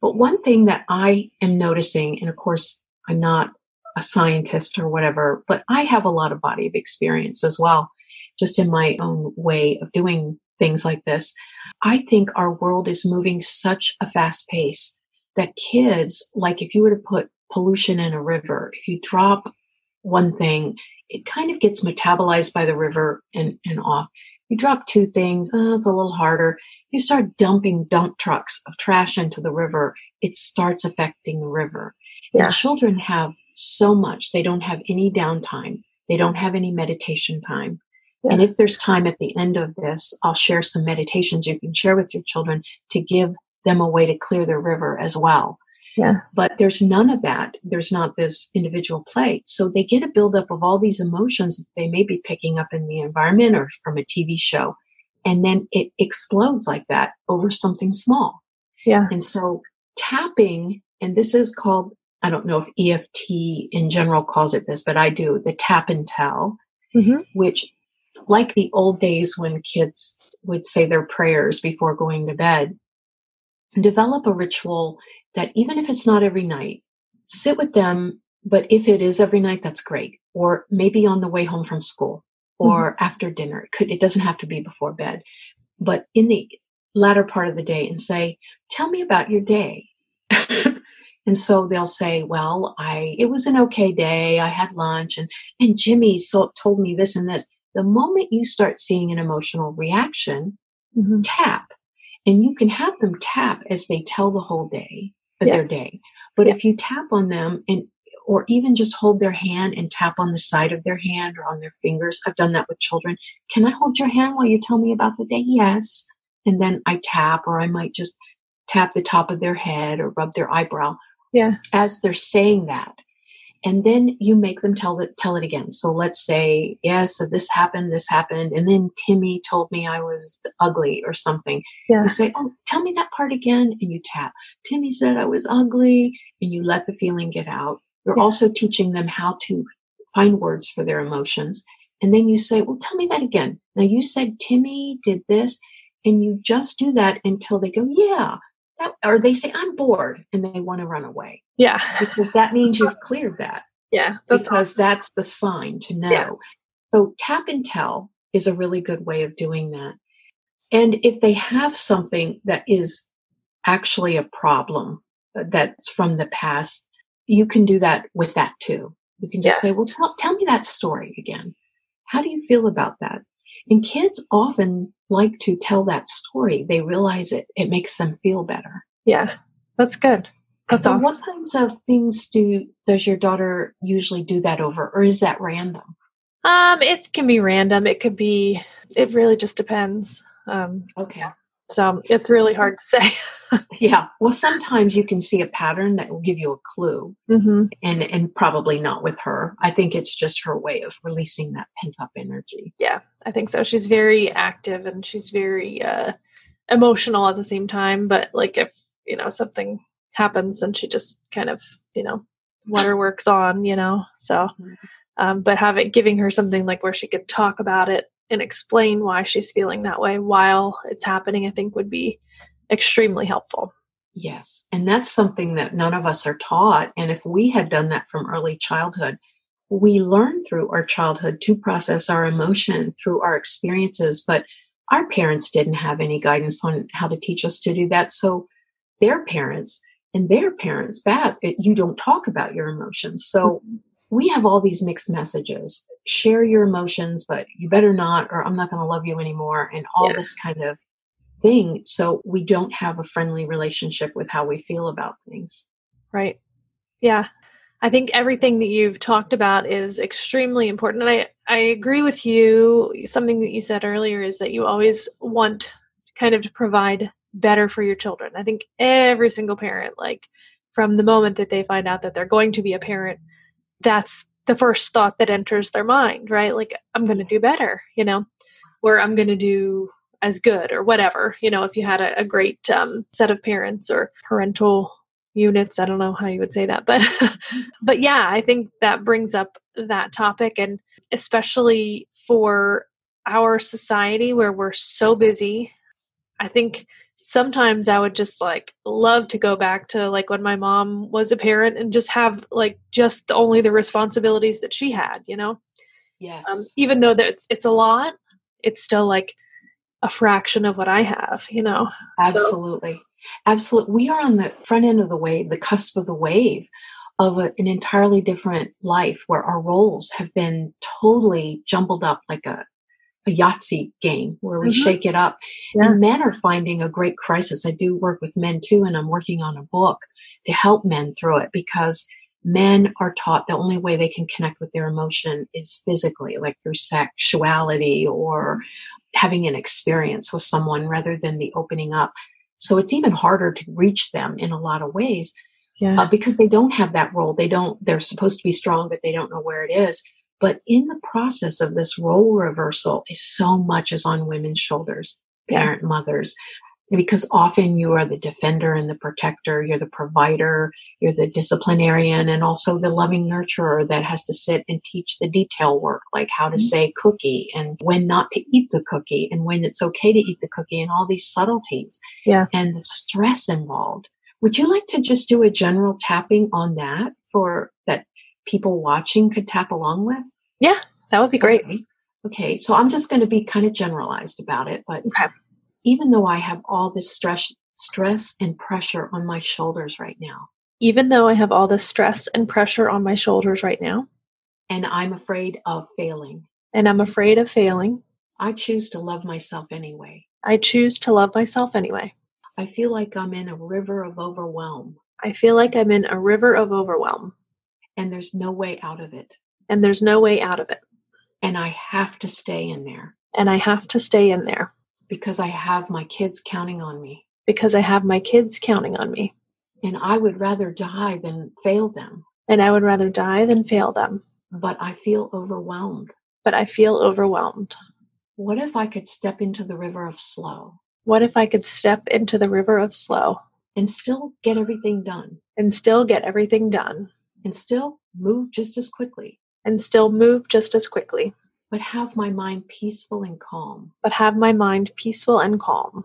But one thing that I am noticing, and of course, I'm not a scientist or whatever, but I have a lot of body of experience as well, just in my own way of doing things like this. I think our world is moving such a fast pace that kids, like if you were to put pollution in a river, if you drop one thing, it kind of gets metabolized by the river and, and off. You drop two things, oh, it's a little harder. You start dumping dump trucks of trash into the river, it starts affecting the river. Yeah. And children have so much. They don't have any downtime. They don't have any meditation time. Yeah. And if there's time at the end of this, I'll share some meditations you can share with your children to give them a way to clear the river as well. Yeah. But there's none of that. There's not this individual play. So they get a buildup of all these emotions that they may be picking up in the environment or from a TV show. And then it explodes like that over something small. Yeah. And so tapping, and this is called, I don't know if EFT in general calls it this, but I do the tap and tell, mm-hmm. which like the old days when kids would say their prayers before going to bed, develop a ritual that even if it's not every night, sit with them. But if it is every night, that's great. Or maybe on the way home from school or mm-hmm. after dinner. It could, it doesn't have to be before bed, but in the latter part of the day and say, tell me about your day. <laughs> and so they'll say, well, I, it was an okay day. I had lunch and, and Jimmy so, told me this and this. The moment you start seeing an emotional reaction, mm-hmm. tap and you can have them tap as they tell the whole day yeah. their day. But yeah. if you tap on them and or even just hold their hand and tap on the side of their hand or on their fingers. I've done that with children. Can I hold your hand while you tell me about the day? Yes. And then I tap or I might just tap the top of their head or rub their eyebrow. Yeah. As they're saying that and then you make them tell it tell it again. So let's say yeah so this happened this happened and then timmy told me i was ugly or something. Yeah. you say oh tell me that part again and you tap. Timmy said i was ugly and you let the feeling get out. You're yeah. also teaching them how to find words for their emotions. And then you say well tell me that again. Now you said timmy did this and you just do that until they go yeah or they say i'm bored and they want to run away yeah. Because that means you've cleared that. Yeah. That's because awesome. that's the sign to know. Yeah. So tap and tell is a really good way of doing that. And if they have something that is actually a problem uh, that's from the past, you can do that with that too. You can just yeah. say, well, tell, tell me that story again. How do you feel about that? And kids often like to tell that story. They realize it, it makes them feel better. Yeah, that's good. That's so what kinds of things do does your daughter usually do that over, or is that random? Um, it can be random. It could be. It really just depends. Um, okay. So it's really hard to say. <laughs> yeah. Well, sometimes you can see a pattern that will give you a clue, mm-hmm. and and probably not with her. I think it's just her way of releasing that pent up energy. Yeah, I think so. She's very active and she's very uh, emotional at the same time. But like if you know something happens, and she just kind of you know waterworks on, you know. So, mm-hmm. um, but having giving her something like where she could talk about it and explain why she's feeling that way while it's happening, I think would be extremely helpful. Yes. And that's something that none of us are taught. And if we had done that from early childhood, we learn through our childhood to process our emotion through our experiences. But our parents didn't have any guidance on how to teach us to do that. So their parents and their parents, Beth, you don't talk about your emotions. So mm-hmm. we have all these mixed messages. Share your emotions, but you better not, or I'm not going to love you anymore. And all yeah. this kind of thing. So we don't have a friendly relationship with how we feel about things. Right. Yeah. I think everything that you've talked about is extremely important. And I, I agree with you. Something that you said earlier is that you always want kind of to provide better for your children. I think every single parent, like from the moment that they find out that they're going to be a parent, that's the first thought that enters their mind, right? Like, I'm going to do better, you know, or I'm going to do as good or whatever you know if you had a, a great um, set of parents or parental units i don't know how you would say that but <laughs> but yeah i think that brings up that topic and especially for our society where we're so busy i think sometimes i would just like love to go back to like when my mom was a parent and just have like just only the responsibilities that she had you know yes um, even though that it's, it's a lot it's still like a fraction of what I have, you know? Absolutely. So. Absolutely. We are on the front end of the wave, the cusp of the wave of a, an entirely different life where our roles have been totally jumbled up like a, a Yahtzee game where we mm-hmm. shake it up. Yeah. And men are finding a great crisis. I do work with men too, and I'm working on a book to help men through it because men are taught the only way they can connect with their emotion is physically, like through sexuality or having an experience with someone rather than the opening up. So it's even harder to reach them in a lot of ways yeah. uh, because they don't have that role. They don't, they're supposed to be strong, but they don't know where it is. But in the process of this role reversal is so much is on women's shoulders, parent mothers because often you are the defender and the protector, you're the provider, you're the disciplinarian, and also the loving nurturer that has to sit and teach the detail work, like how to mm-hmm. say cookie and when not to eat the cookie and when it's okay to eat the cookie and all these subtleties. Yeah. And the stress involved. Would you like to just do a general tapping on that for that people watching could tap along with? Yeah, that would be great. Okay. okay. So I'm just going to be kind of generalized about it, but okay even though I have all this stress, stress and pressure on my shoulders right now. Even though I have all this stress and pressure on my shoulders right now. And I'm afraid of failing. And I'm afraid of failing. I choose to love myself anyway. I choose to love myself anyway. I feel like I'm in a river of overwhelm. I feel like I'm in a river of overwhelm. And there's no way out of it. And there's no way out of it. And I have to stay in there. And I have to stay in there. Because I have my kids counting on me. Because I have my kids counting on me. And I would rather die than fail them. And I would rather die than fail them. But I feel overwhelmed. But I feel overwhelmed. What if I could step into the river of slow? What if I could step into the river of slow? And still get everything done. And still get everything done. And still move just as quickly. And still move just as quickly but have my mind peaceful and calm. But have my mind peaceful and calm.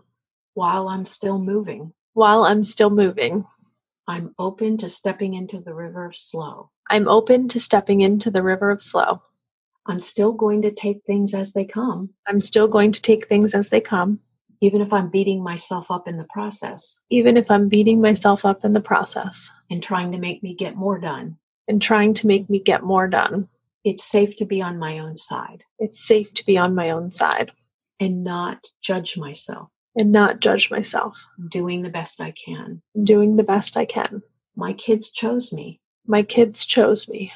While I'm still moving. While I'm still moving. I'm open to stepping into the river of slow. I'm open to stepping into the river of slow. I'm still going to take things as they come. I'm still going to take things as they come. Even if I'm beating myself up in the process. Even if I'm beating myself up in the process. And trying to make me get more done. And trying to make me get more done. It's safe to be on my own side. It's safe to be on my own side. And not judge myself. And not judge myself. I'm doing the best I can. I'm doing the best I can. My kids chose me. My kids chose me.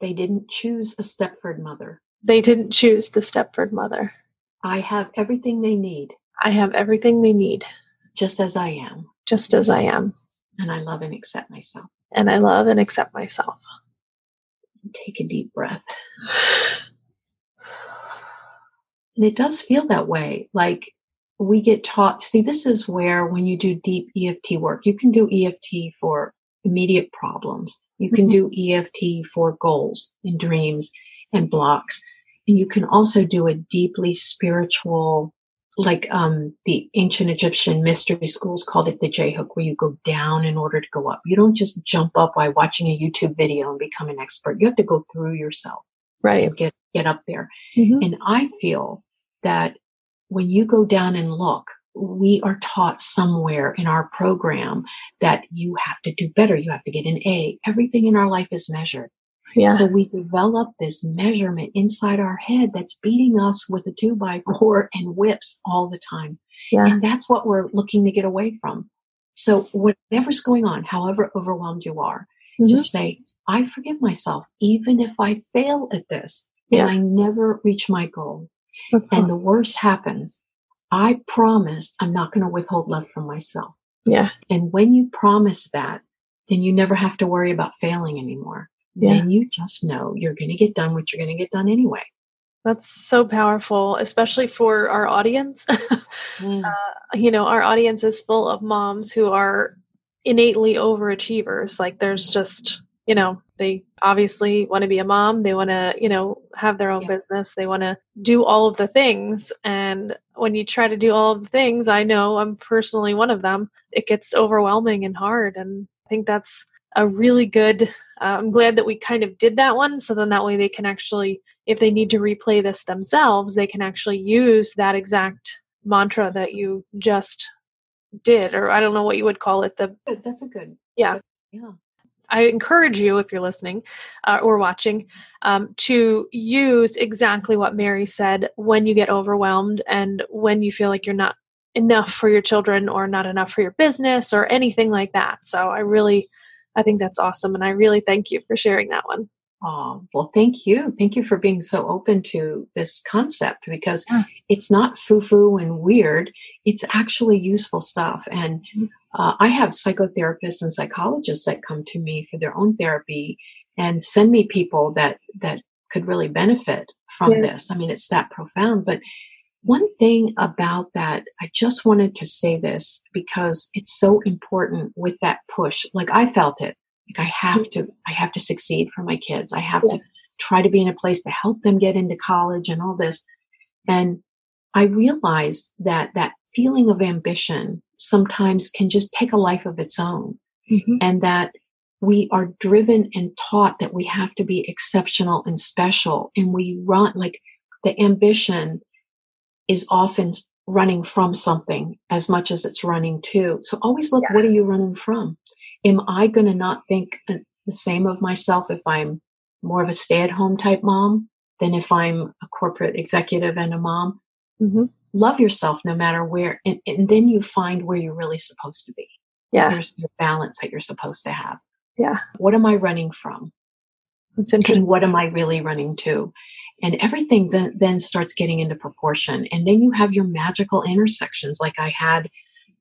They didn't choose a Stepford mother. They didn't choose the Stepford mother. I have everything they need. I have everything they need. Just as I am. Just as I am. And I love and accept myself. And I love and accept myself. Take a deep breath. And it does feel that way. Like we get taught, see, this is where when you do deep EFT work, you can do EFT for immediate problems. You can mm-hmm. do EFT for goals and dreams and blocks. And you can also do a deeply spiritual, like um, the ancient Egyptian mystery schools called it the J hook, where you go down in order to go up. You don't just jump up by watching a YouTube video and become an expert. You have to go through yourself. Right. get, get up there. Mm-hmm. And I feel that when you go down and look, we are taught somewhere in our program that you have to do better. You have to get an A. Everything in our life is measured. Yeah. So we develop this measurement inside our head that's beating us with a two by four and whips all the time. Yeah. And that's what we're looking to get away from. So whatever's going on, however overwhelmed you are, mm-hmm. just say, I forgive myself, even if I fail at this yeah. and I never reach my goal. That's and the worst happens, I promise I'm not going to withhold love from myself. Yeah. And when you promise that, then you never have to worry about failing anymore. Yeah. Then you just know you're going to get done what you're going to get done anyway. That's so powerful, especially for our audience. <laughs> mm. uh, you know, our audience is full of moms who are innately overachievers. Like, there's just you know, they obviously want to be a mom, they want to, you know, have their own yeah. business, they want to do all of the things. And when you try to do all of the things, I know I'm personally one of them, it gets overwhelming and hard. And I think that's a really good, uh, I'm glad that we kind of did that one. So then that way they can actually, if they need to replay this themselves, they can actually use that exact mantra that you just did, or I don't know what you would call it. The That's a good. Yeah. Yeah. I encourage you, if you're listening uh, or watching, um, to use exactly what Mary said when you get overwhelmed and when you feel like you're not enough for your children or not enough for your business or anything like that. So I really, I think that's awesome. And I really thank you for sharing that one. Oh, well, thank you. Thank you for being so open to this concept because yeah. it's not foo foo and weird. It's actually useful stuff. And mm-hmm. uh, I have psychotherapists and psychologists that come to me for their own therapy and send me people that, that could really benefit from yeah. this. I mean, it's that profound. But one thing about that, I just wanted to say this because it's so important with that push. Like I felt it like I have to, I have to succeed for my kids. I have yeah. to try to be in a place to help them get into college and all this. And I realized that that feeling of ambition sometimes can just take a life of its own mm-hmm. and that we are driven and taught that we have to be exceptional and special. And we run like the ambition is often running from something as much as it's running to. So always look, yeah. what are you running from? am I going to not think the same of myself if I'm more of a stay at home type mom than if I'm a corporate executive and a mom? Mm-hmm. Love yourself no matter where. And, and, then you find where you're really supposed to be. Yeah. There's your balance that you're supposed to have. Yeah. What am I running from? It's interesting. And what am I really running to? And everything then, then starts getting into proportion. And then you have your magical intersections like I had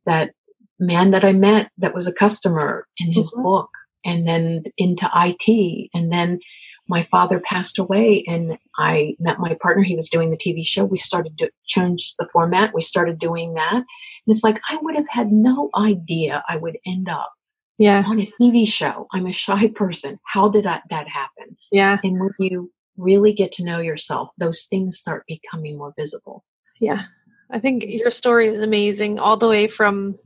that man that I met that was a customer in his mm-hmm. book and then into IT. And then my father passed away and I met my partner. He was doing the TV show. We started to change the format. We started doing that. And it's like, I would have had no idea I would end up yeah. on a TV show. I'm a shy person. How did I, that happen? Yeah. And when you really get to know yourself, those things start becoming more visible. Yeah. I think your story is amazing all the way from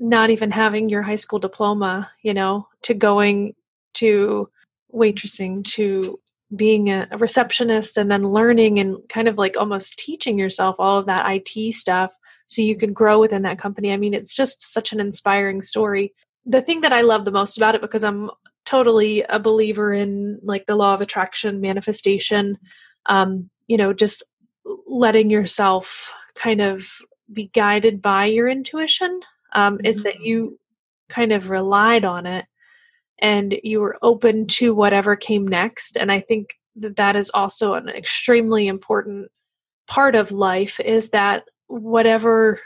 not even having your high school diploma, you know, to going to waitressing, to being a, receptionist, and then learning and kind of like almost teaching yourself all of that IT stuff so you could grow within that company. I mean, it's just such an inspiring story. The thing that I love the most about it, because I'm totally a believer in like the law of attraction, manifestation, um, you know, just letting yourself kind of be guided by your intuition um, mm-hmm. is that mm-hmm. you kind of relied on it and you were open to whatever came next. And I think that that is also an extremely important part of life is that whatever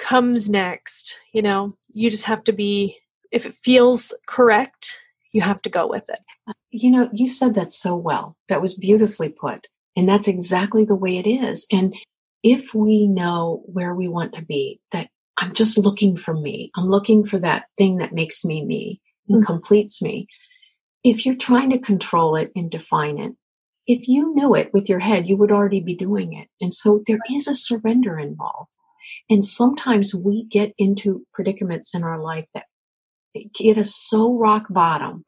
comes next, you know, you just have to be, if it feels correct, you have to go with it. Uh, you know, you said that so well. That was beautifully put. And that's exactly the way it is. And if we know where we want to be, that I'm just looking for me, I'm looking for that thing that makes me me and mm-hmm. completes me. If you're trying to control it and define it, if you knew it with your head, you would already be doing it. And so there is a surrender involved. And sometimes we get into predicaments in our life that get us so rock bottom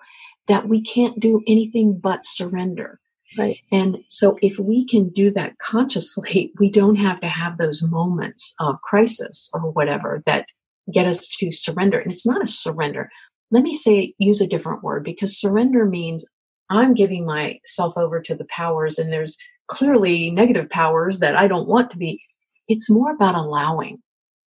that we can't do anything but surrender. Right. And so if we can do that consciously, <laughs> we don't have to have those moments of crisis or whatever that get us to surrender. And it's not a surrender. Let me say, use a different word because surrender means I'm giving myself over to the powers and there's clearly negative powers that I don't want to be. It's more about allowing.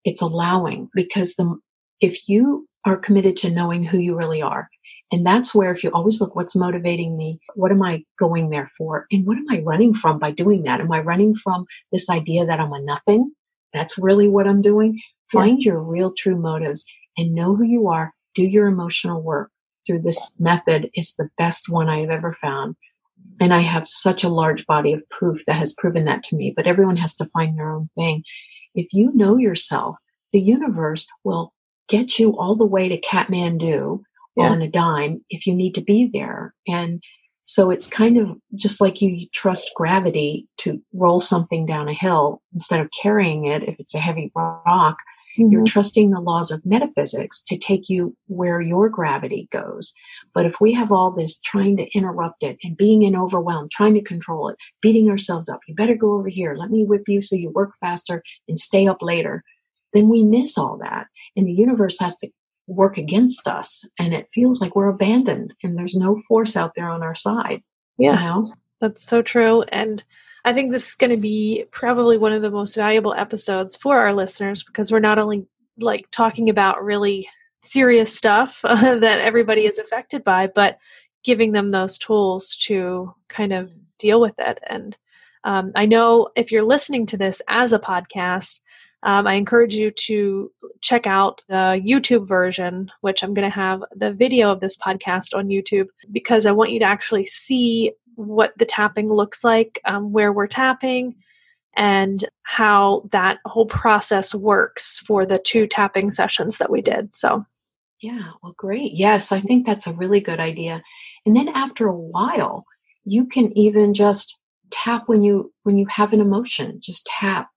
It's allowing because the, if you are committed to knowing who you really are, and that's where, if you always look, what's motivating me? What am I going there for? And what am I running from by doing that? Am I running from this idea that I'm a nothing? That's really what I'm doing. Find yeah. your real true motives and know who you are. Do your emotional work through this method is the best one I have ever found. And I have such a large body of proof that has proven that to me, but everyone has to find their own thing. If you know yourself, the universe will get you all the way to Kathmandu yeah. on a dime if you need to be there. And so it's kind of just like you trust gravity to roll something down a hill instead of carrying it if it's a heavy rock. Mm-hmm. You're trusting the laws of metaphysics to take you where your gravity goes. But if we have all this trying to interrupt it and being in overwhelm, trying to control it, beating ourselves up, you better go over here. Let me whip you so you work faster and stay up later. Then we miss all that. And the universe has to work against us and it feels like we're abandoned and there's no force out there on our side. Yeah. You know? That's so true. And I think this is going to be probably one of the most valuable episodes for our listeners because we're not only like talking about really serious stuff uh, <laughs> that everybody is affected by, but giving them those tools to kind of deal with it. And um, I know if you're listening to this as a podcast, um, I encourage you to check out the YouTube version, which I'm going to have the video of this podcast on YouTube because I want you to actually see what the tapping looks like, um, where we're tapping, and how that whole process works for the two tapping sessions that we did. So, yeah, well, great. Yes, I think that's a really good idea. And then after a while, you can even just tap when you when you have an emotion just tap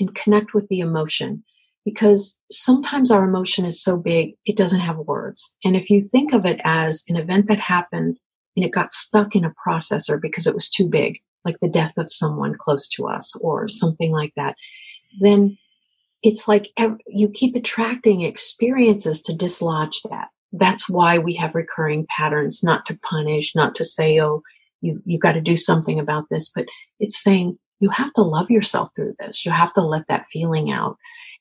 and connect with the emotion. Because sometimes our emotion is so big it doesn't have words. And if you think of it as an event that happened and it got stuck in a processor because it was too big like the death of someone close to us or something like that then it's like you keep attracting experiences to dislodge that. That's why we have recurring patterns not to punish not to say oh you you got to do something about this but it's saying you have to love yourself through this. You have to let that feeling out.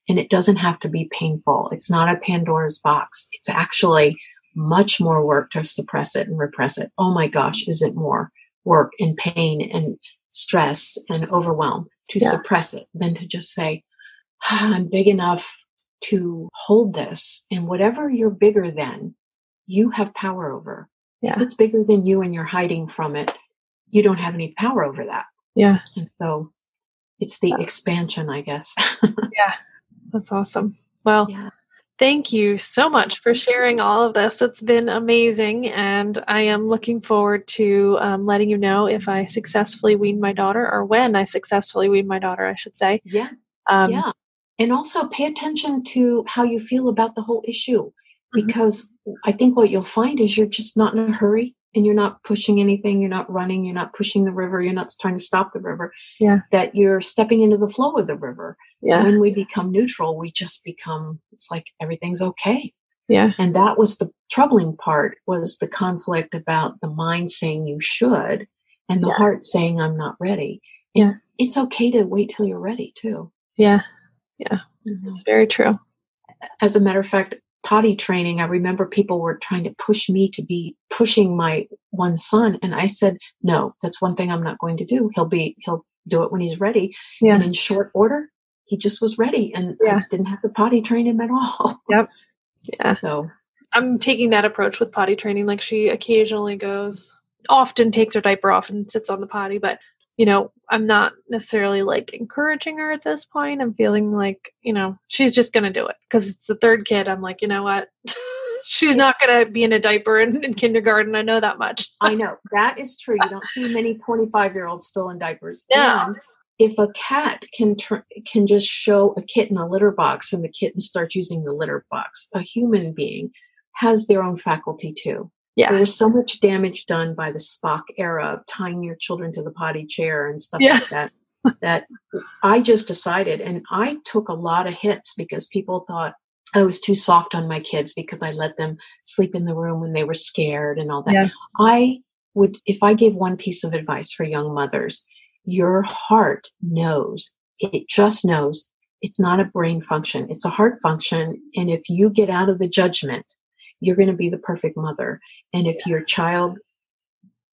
And it doesn't have to be painful. It's not a Pandora's box. It's actually much more work to suppress it and repress it. Oh my gosh, is it more work and pain and stress and overwhelm to yeah. suppress it than to just say, ah, I'm big enough to hold this. And whatever you're bigger than, you have power over. Yeah. If it's bigger than you and you're hiding from it, you don't have any power over that. Yeah. And so it's the expansion, I guess. <laughs> yeah. That's awesome. Well, yeah. thank you so much for sharing all of this. It's been amazing. And I am looking forward to um, letting you know if I successfully wean my daughter or when I successfully wean my daughter, I should say. Yeah. Um, yeah. And also pay attention to how you feel about the whole issue mm-hmm. because mm-hmm. I think what you'll find is you're just not in a hurry and you're not pushing anything, you're not running, you're not pushing the river, you're not trying to stop the river. Yeah. That you're stepping into the flow of the river. Yeah. When we become neutral, we just become it's like everything's okay. Yeah. And that was the troubling part was the conflict about the mind saying you should and the yeah. heart saying I'm not ready. And yeah. It's okay to wait till you're ready too. Yeah. Yeah. Mm-hmm. It's very true. As a matter of fact, potty training, I remember people were trying to push me to be pushing my one son. And I said, no, that's one thing I'm not going to do. He'll be, he'll do it when he's ready. Yeah. And in short order, he just was ready and Yeah. Didn't have to potty train him at all. <laughs> Yep. Yeah. So I'm taking that approach with potty training. Like she occasionally goes, often takes her diaper off and sits on the potty, but you know, I'm not necessarily like encouraging her at this point. I'm feeling like, you know, she's just going to do it because it's the third kid. I'm like, you know what? <laughs> she's not going to be in a diaper in, in kindergarten. I know that much. I know that is true. You don't see many 25 year olds still in diapers. <laughs> No. And if a cat can tr- can just show a kitten a litter box and the kitten starts using the litter box, a human being has their own faculty too. Yeah. There was so much damage done by the Spock era of tying your children to the potty chair and stuff Yeah. like that. That I just decided, and I took a lot of hits because people thought I was too soft on my kids because I let them sleep in the room when they were scared and all that. Yeah. I would, if I gave one piece of advice for young mothers, your heart knows, it just knows it's not a brain function, it's a heart function. And if you get out of the judgment, you're going to be the perfect mother. And if your child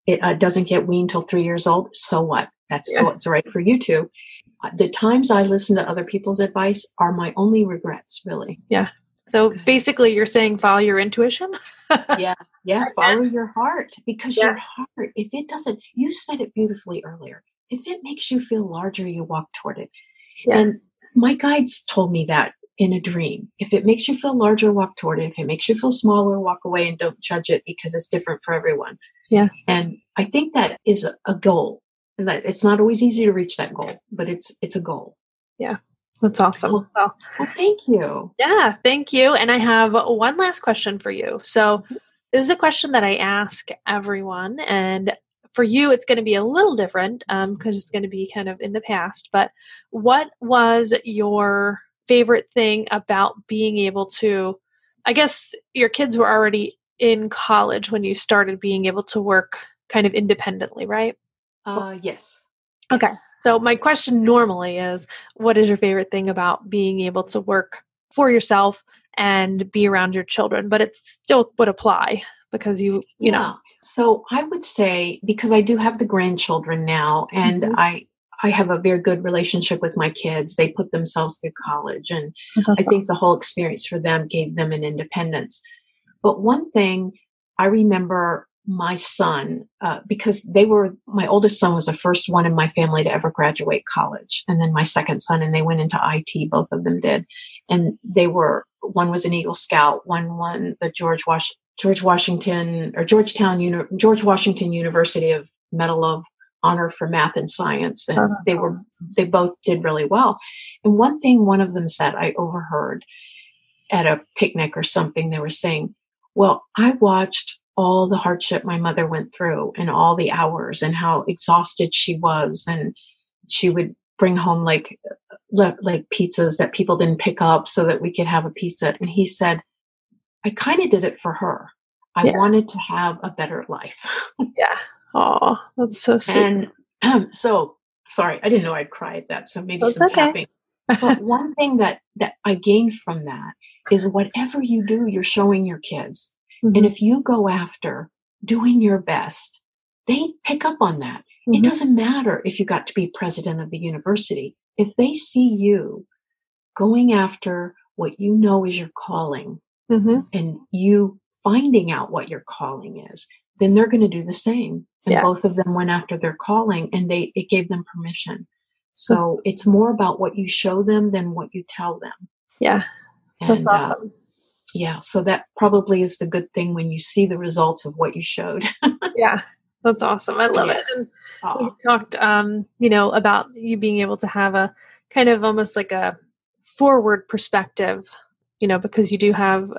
it uh, doesn't get weaned till three years old, so what? That's Yeah. what's right for you too. Uh, The times I listen to other people's advice are my only regrets, really. Yeah. So basically, you're saying follow your intuition. <laughs> Yeah, yeah. Follow your heart because Yeah. your heart, if it doesn't, you said it beautifully earlier. If it makes you feel larger, you walk toward it. Yeah. And my guides told me that in a dream. If it makes you feel larger, walk toward it. If it makes you feel smaller, walk away and don't judge it because it's different for everyone. Yeah. And I think that is a- goal. And that it's not always easy to reach that goal, but it's it's a goal. Yeah. That's awesome. Well- Well, Well, thank you. Yeah, thank you. And I have one last question for you. So, mm-hmm. this is a question that I ask everyone, and for you, it's going to be a little different um, because it's going to be kind of in the past. But what was your favorite thing about being able to? I guess your kids were already in college when you started being able to work kind of independently, right? Uh, yes. Okay. Yes. So my question normally is what is your favorite thing about being able to work for yourself and be around your children? But it still would apply because you, you know, So I would say because I do have the grandchildren now, and Mhm. I I have a very good relationship with my kids. They put themselves through college, and I think the whole experience for them gave them an independence. But one thing I remember my son, uh, because they were, my oldest son was the first one in my family to ever graduate college. And then my second son, and they went into IT, both of them did. And they were, one was an Eagle Scout, one won the George Wash, George Washington or Georgetown, Uni- George Washington University of Medal of Honor for Math and Science. And Oh, they were, they both did really well. And one thing one of them said, I overheard at a picnic or something, they were saying, Well, I watched all the hardship my mother went through and all the hours and how exhausted she was. And she would bring home like, le- like pizzas that people didn't pick up so that we could have a pizza. And he said, I kind of did it for her. I Yeah. wanted to have a better life. <laughs> yeah. Oh, that's so sweet. And um, <clears throat> so, sorry, I didn't know I'd cry at that. So maybe That's some okay. But one thing that that I gained from that is whatever you do, you're showing your kids. And Mhm. if you go after doing your best, they pick up on that. It Mhm. doesn't matter if you got to be president of the university. If they see you going after what you know is your calling Mhm. and you finding out what your calling is, then they're going to do the same. And Yeah. both of them went after their calling and they it gave them permission. So it's more about what you show them than what you tell them. Yeah, And that's uh, awesome. yeah, so that probably is the good thing when you see the results of what you showed. <laughs> yeah, that's awesome. I love Yeah. it. And Aw. we talked um you know about you being able to have a kind of almost like a forward perspective you know because you do have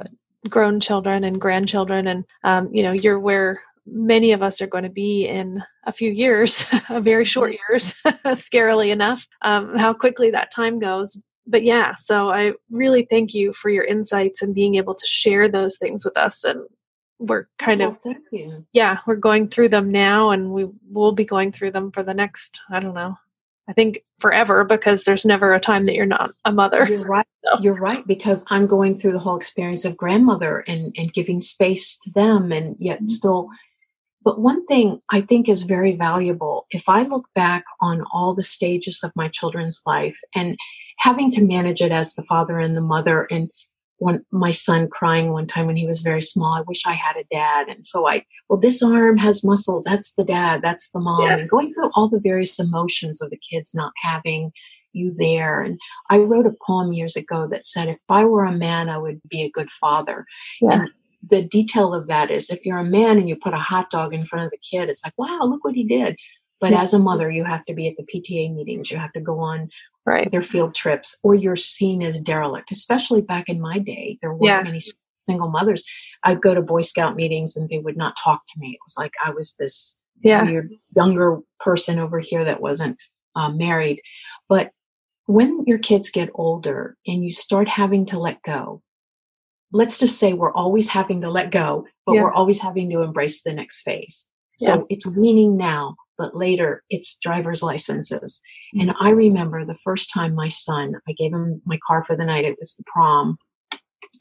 grown children and grandchildren and um you know you're where many of us are going to be in a few years <laughs> very short years <laughs> scarily enough um how quickly that time goes but yeah so i really thank you for your insights and being able to share those things with us and we're kind Well, of thank you. yeah, we're going through them now and we will be going through them for the next, I don't know, I think forever because there's never a time that you're not a mother. You're right. <laughs> So- You're right because I'm going through the whole experience of grandmother and and giving space to them, and yet Mhm. still. But one thing I think is very valuable. If I look back on all the stages of my children's life and having to manage it as the father and the mother and when my son crying one time when he was very small, I wish I had a dad. And so I, well, this arm has muscles. That's the dad. That's the mom. Yeah. And going through all the various emotions of the kids not having you there. And I wrote a poem years ago that said, if I were a man, I would be a good father. Yeah. And the detail of that is if you're a man and you put a hot dog in front of the kid, it's like, wow, look what he did. But as a mother, you have to be at the PTA meetings. You have to go on right. their field trips, or you're seen as derelict. Especially back in my day, there weren't yeah. many single mothers. I'd go to Boy Scout meetings and they would not talk to me. It was like I was this yeah. weird younger person over here that wasn't uh, married. But when your kids get older and you start having to let go, let's just say we're always having to let go, but yeah. we're always having to embrace the next phase. So yeah. it's weaning now, but later it's driver's licenses. Mm-hmm. And I remember the first time my son, I gave him my car for the night. It was the prom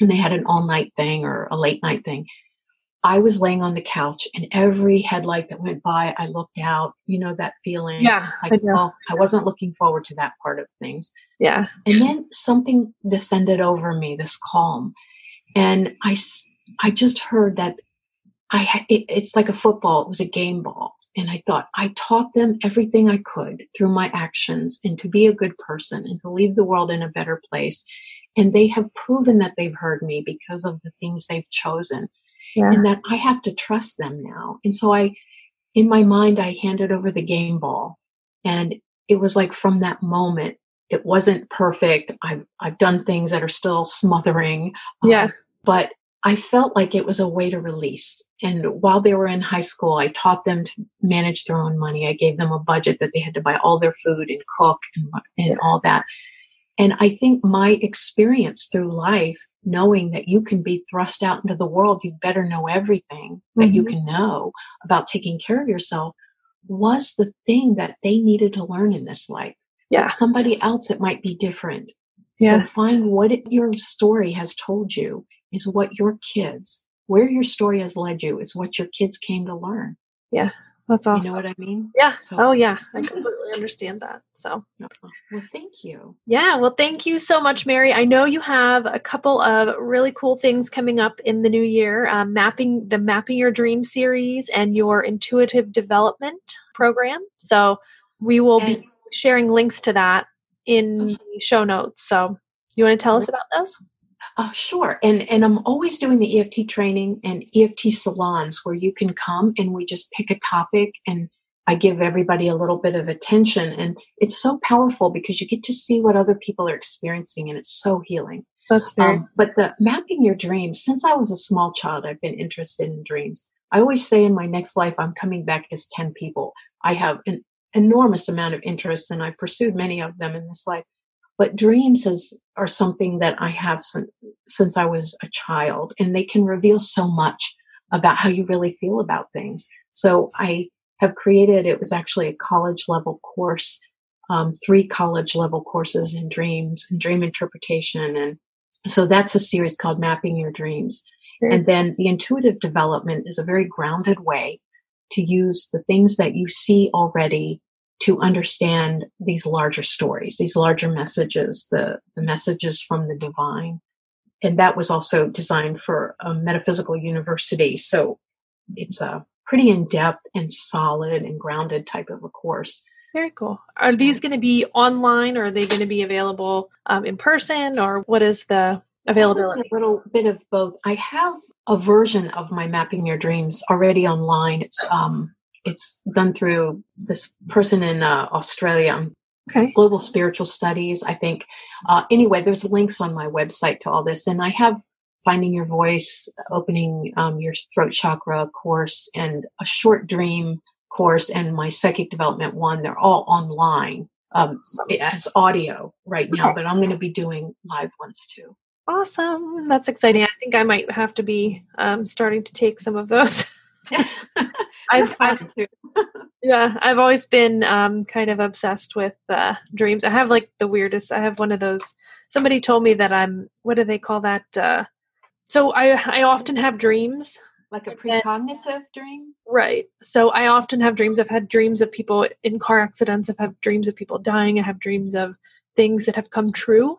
and they had an all night thing or a late night thing. I was laying on the couch and every headlight that went by, I looked out, you know, that feeling. Yeah. Like, I, well, I wasn't looking forward to that part of things. Yeah. And then something descended over me, this calm and I, I just heard that I it, it's like a football. It was a game ball. And I thought I taught them everything I could through my actions and to be a good person and to leave the world in a better place. And they have proven that they've heard me because of the things they've chosen yeah. and that I have to trust them now. And so I, in my mind, I handed over the game ball and it was like from that moment, it wasn't perfect. I've, I've done things that are still smothering. Yeah. Um, but I felt like it was a way to release. And while they were in high school, I taught them to manage their own money. I gave them a budget that they had to buy all their food and cook and, and all that. And I think my experience through life, knowing that you can be thrust out into the world, you better know everything that mm-hmm. you can know about taking care of yourself was the thing that they needed to learn in this life. Yeah. But somebody else, it might be different. Yeah. So find what it, your story has told you is what your kids, where your story has led you, is what your kids came to learn. Yeah, that's awesome. You know what I mean? Yeah. So, oh, yeah. I completely understand that. So, well, thank you. Yeah. Well, thank you so much, Mary. I know you have a couple of really cool things coming up in the new year um, mapping the Mapping Your Dream series and your intuitive development program. So, we will and, be sharing links to that in the show notes. So, you want to tell us about those? Uh, sure. And and I'm always doing the EFT training and EFT salons where you can come and we just pick a topic and I give everybody a little bit of attention. And it's so powerful because you get to see what other people are experiencing and it's so healing. That's very um, but the mapping your dreams, since I was a small child, I've been interested in dreams. I always say in my next life, I'm coming back as 10 people. I have an enormous amount of interests and I've pursued many of them in this life. But dreams is, are something that I have since, since I was a child, and they can reveal so much about how you really feel about things. So I have created, it was actually a college level course, um, three college level courses in dreams and dream interpretation. And so that's a series called Mapping Your Dreams. And then the intuitive development is a very grounded way to use the things that you see already to understand these larger stories, these larger messages, the, the messages from the divine. And that was also designed for a metaphysical university. So it's a pretty in depth and solid and grounded type of a course. Very cool. Are these going to be online or are they going to be available um, in person or what is the availability? A little bit of both. I have a version of my Mapping Your Dreams already online. It's um, it's done through this person in uh, Australia. Okay. Global Spiritual Studies, I think. Uh, anyway, there's links on my website to all this, and I have Finding Your Voice, Opening um, Your Throat Chakra course, and a short dream course, and my Psychic Development one. They're all online. Um, it's audio right now, okay. but I'm going to be doing live ones too. Awesome. That's exciting. I think I might have to be um, starting to take some of those. <laughs> I've I've, yeah, I've always been um, kind of obsessed with uh, dreams. I have like the weirdest. I have one of those. Somebody told me that I'm. What do they call that? Uh, so I I often have dreams. Like a precognitive dream? Right. So I often have dreams. I've had dreams of people in car accidents. I've had dreams of people dying. I have dreams of things that have come true.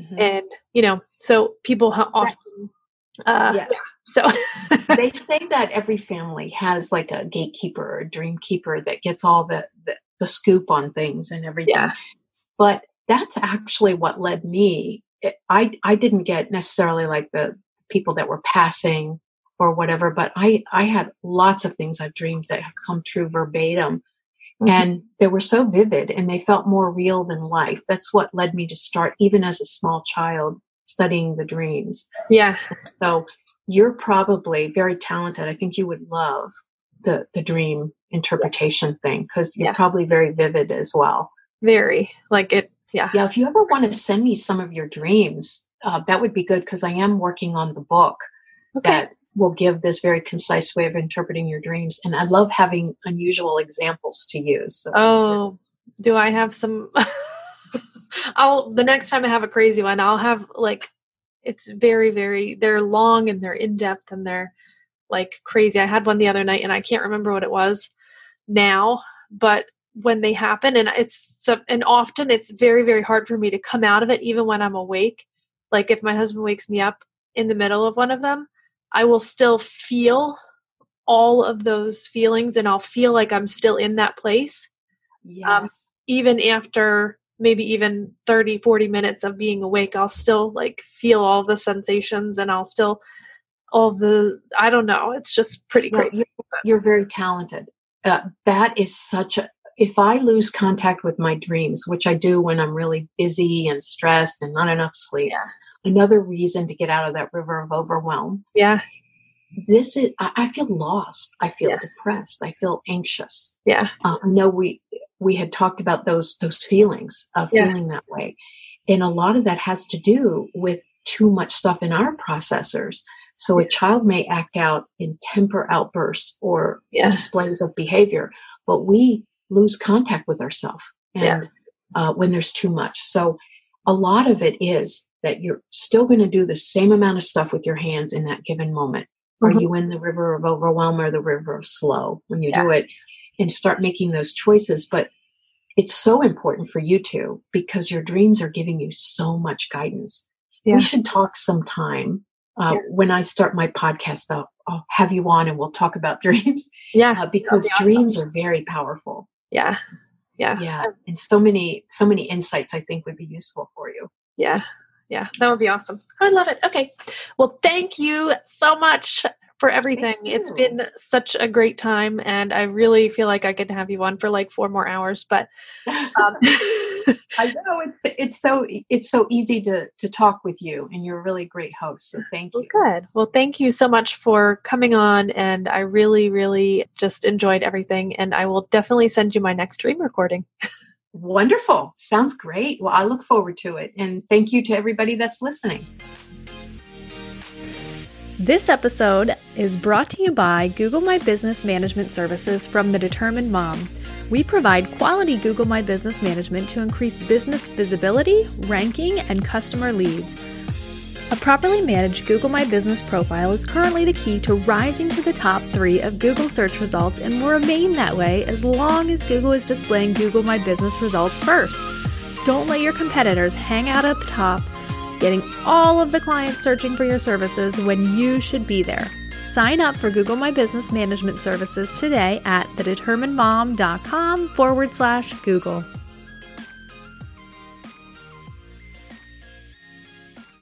Mm-hmm. And, you know, so people often, uh, yes. So <laughs> they say that every family has like a gatekeeper or a dream keeper that gets all the, the, the scoop on things and everything. Yeah. But that's actually what led me. I I didn't get necessarily like the people that were passing or whatever, but I I had lots of things I've dreamed that have come true verbatim. Mm-hmm. And they were so vivid and they felt more real than life. That's what led me to start, even as a small child, studying the dreams. Yeah. So you're probably very talented. I think you would love the the dream interpretation thing because you're yeah. probably very vivid as well. Very like it. Yeah. Yeah. If you ever want to send me some of your dreams, uh, that would be good because I am working on the book okay. that will give this very concise way of interpreting your dreams. And I love having unusual examples to use. So oh, do I have some? <laughs> I'll the next time I have a crazy one, I'll have like it's very very they're long and they're in depth and they're like crazy. I had one the other night and I can't remember what it was now, but when they happen and it's and often it's very very hard for me to come out of it even when I'm awake. Like if my husband wakes me up in the middle of one of them, I will still feel all of those feelings and I'll feel like I'm still in that place. Um, yes. Um, even after maybe even 30 40 minutes of being awake i'll still like feel all the sensations and i'll still all the i don't know it's just pretty great you're, you're, very talented uh, that is such a if i lose contact with my dreams which i do when i'm really busy and stressed and not enough sleep yeah. Another reason to get out of that river of overwhelm. Yeah. This is I, I feel lost. I feel yeah. depressed. I feel anxious. Yeah. Uh, i know we we had talked about those those feelings of yeah. feeling that way. And a lot of that has to do with too much stuff in our processors. So a child may act out in temper outbursts or yeah. displays of behavior but we lose contact with ourselves and yeah. uh, when there's too much. So a lot of it is that you're still going to do the same amount of stuff with your hands in that given moment mm-hmm. are you in the river of overwhelm or the river of slow when you yeah. do it and start making those choices. But it's so important for you to because your dreams are giving you so much guidance. Yeah. We should talk sometime. Uh, yeah. When I start my podcast, I'll, I'll, have you on and we'll talk about <laughs> dreams. Yeah, uh, because be dreams awesome. are very powerful. Yeah, yeah, yeah, and so many, so many insights I think would be useful for you. Yeah, yeah, that would be awesome. I would love it. Okay, well, thank you so much for everything. It's been such a great time, and I really feel like I could have you on for like four more hours. But um, <laughs> I know it's it's so it's so easy to to talk with you, and you're a really great host. So thank you. Well, good. Well, thank you so much for coming on, and I really, really just enjoyed everything. And I will definitely send you my next dream recording. <laughs> Wonderful. Sounds great. Well, I look forward to it. And thank you to everybody that's listening. This episode is brought to you by Google My Business Management Services from The Determined Mom. We provide quality Google My Business management to increase business visibility, ranking, and customer leads. A properly managed Google My Business profile is currently the key to rising to the top three of Google search results and will remain that way as long as Google is displaying Google My Business results first. Don't let your competitors hang out at the top getting all of the clients searching for your services when you should be there. Sign up for Google My Business Management Services today at thedeterminedmom.com forward slash Google.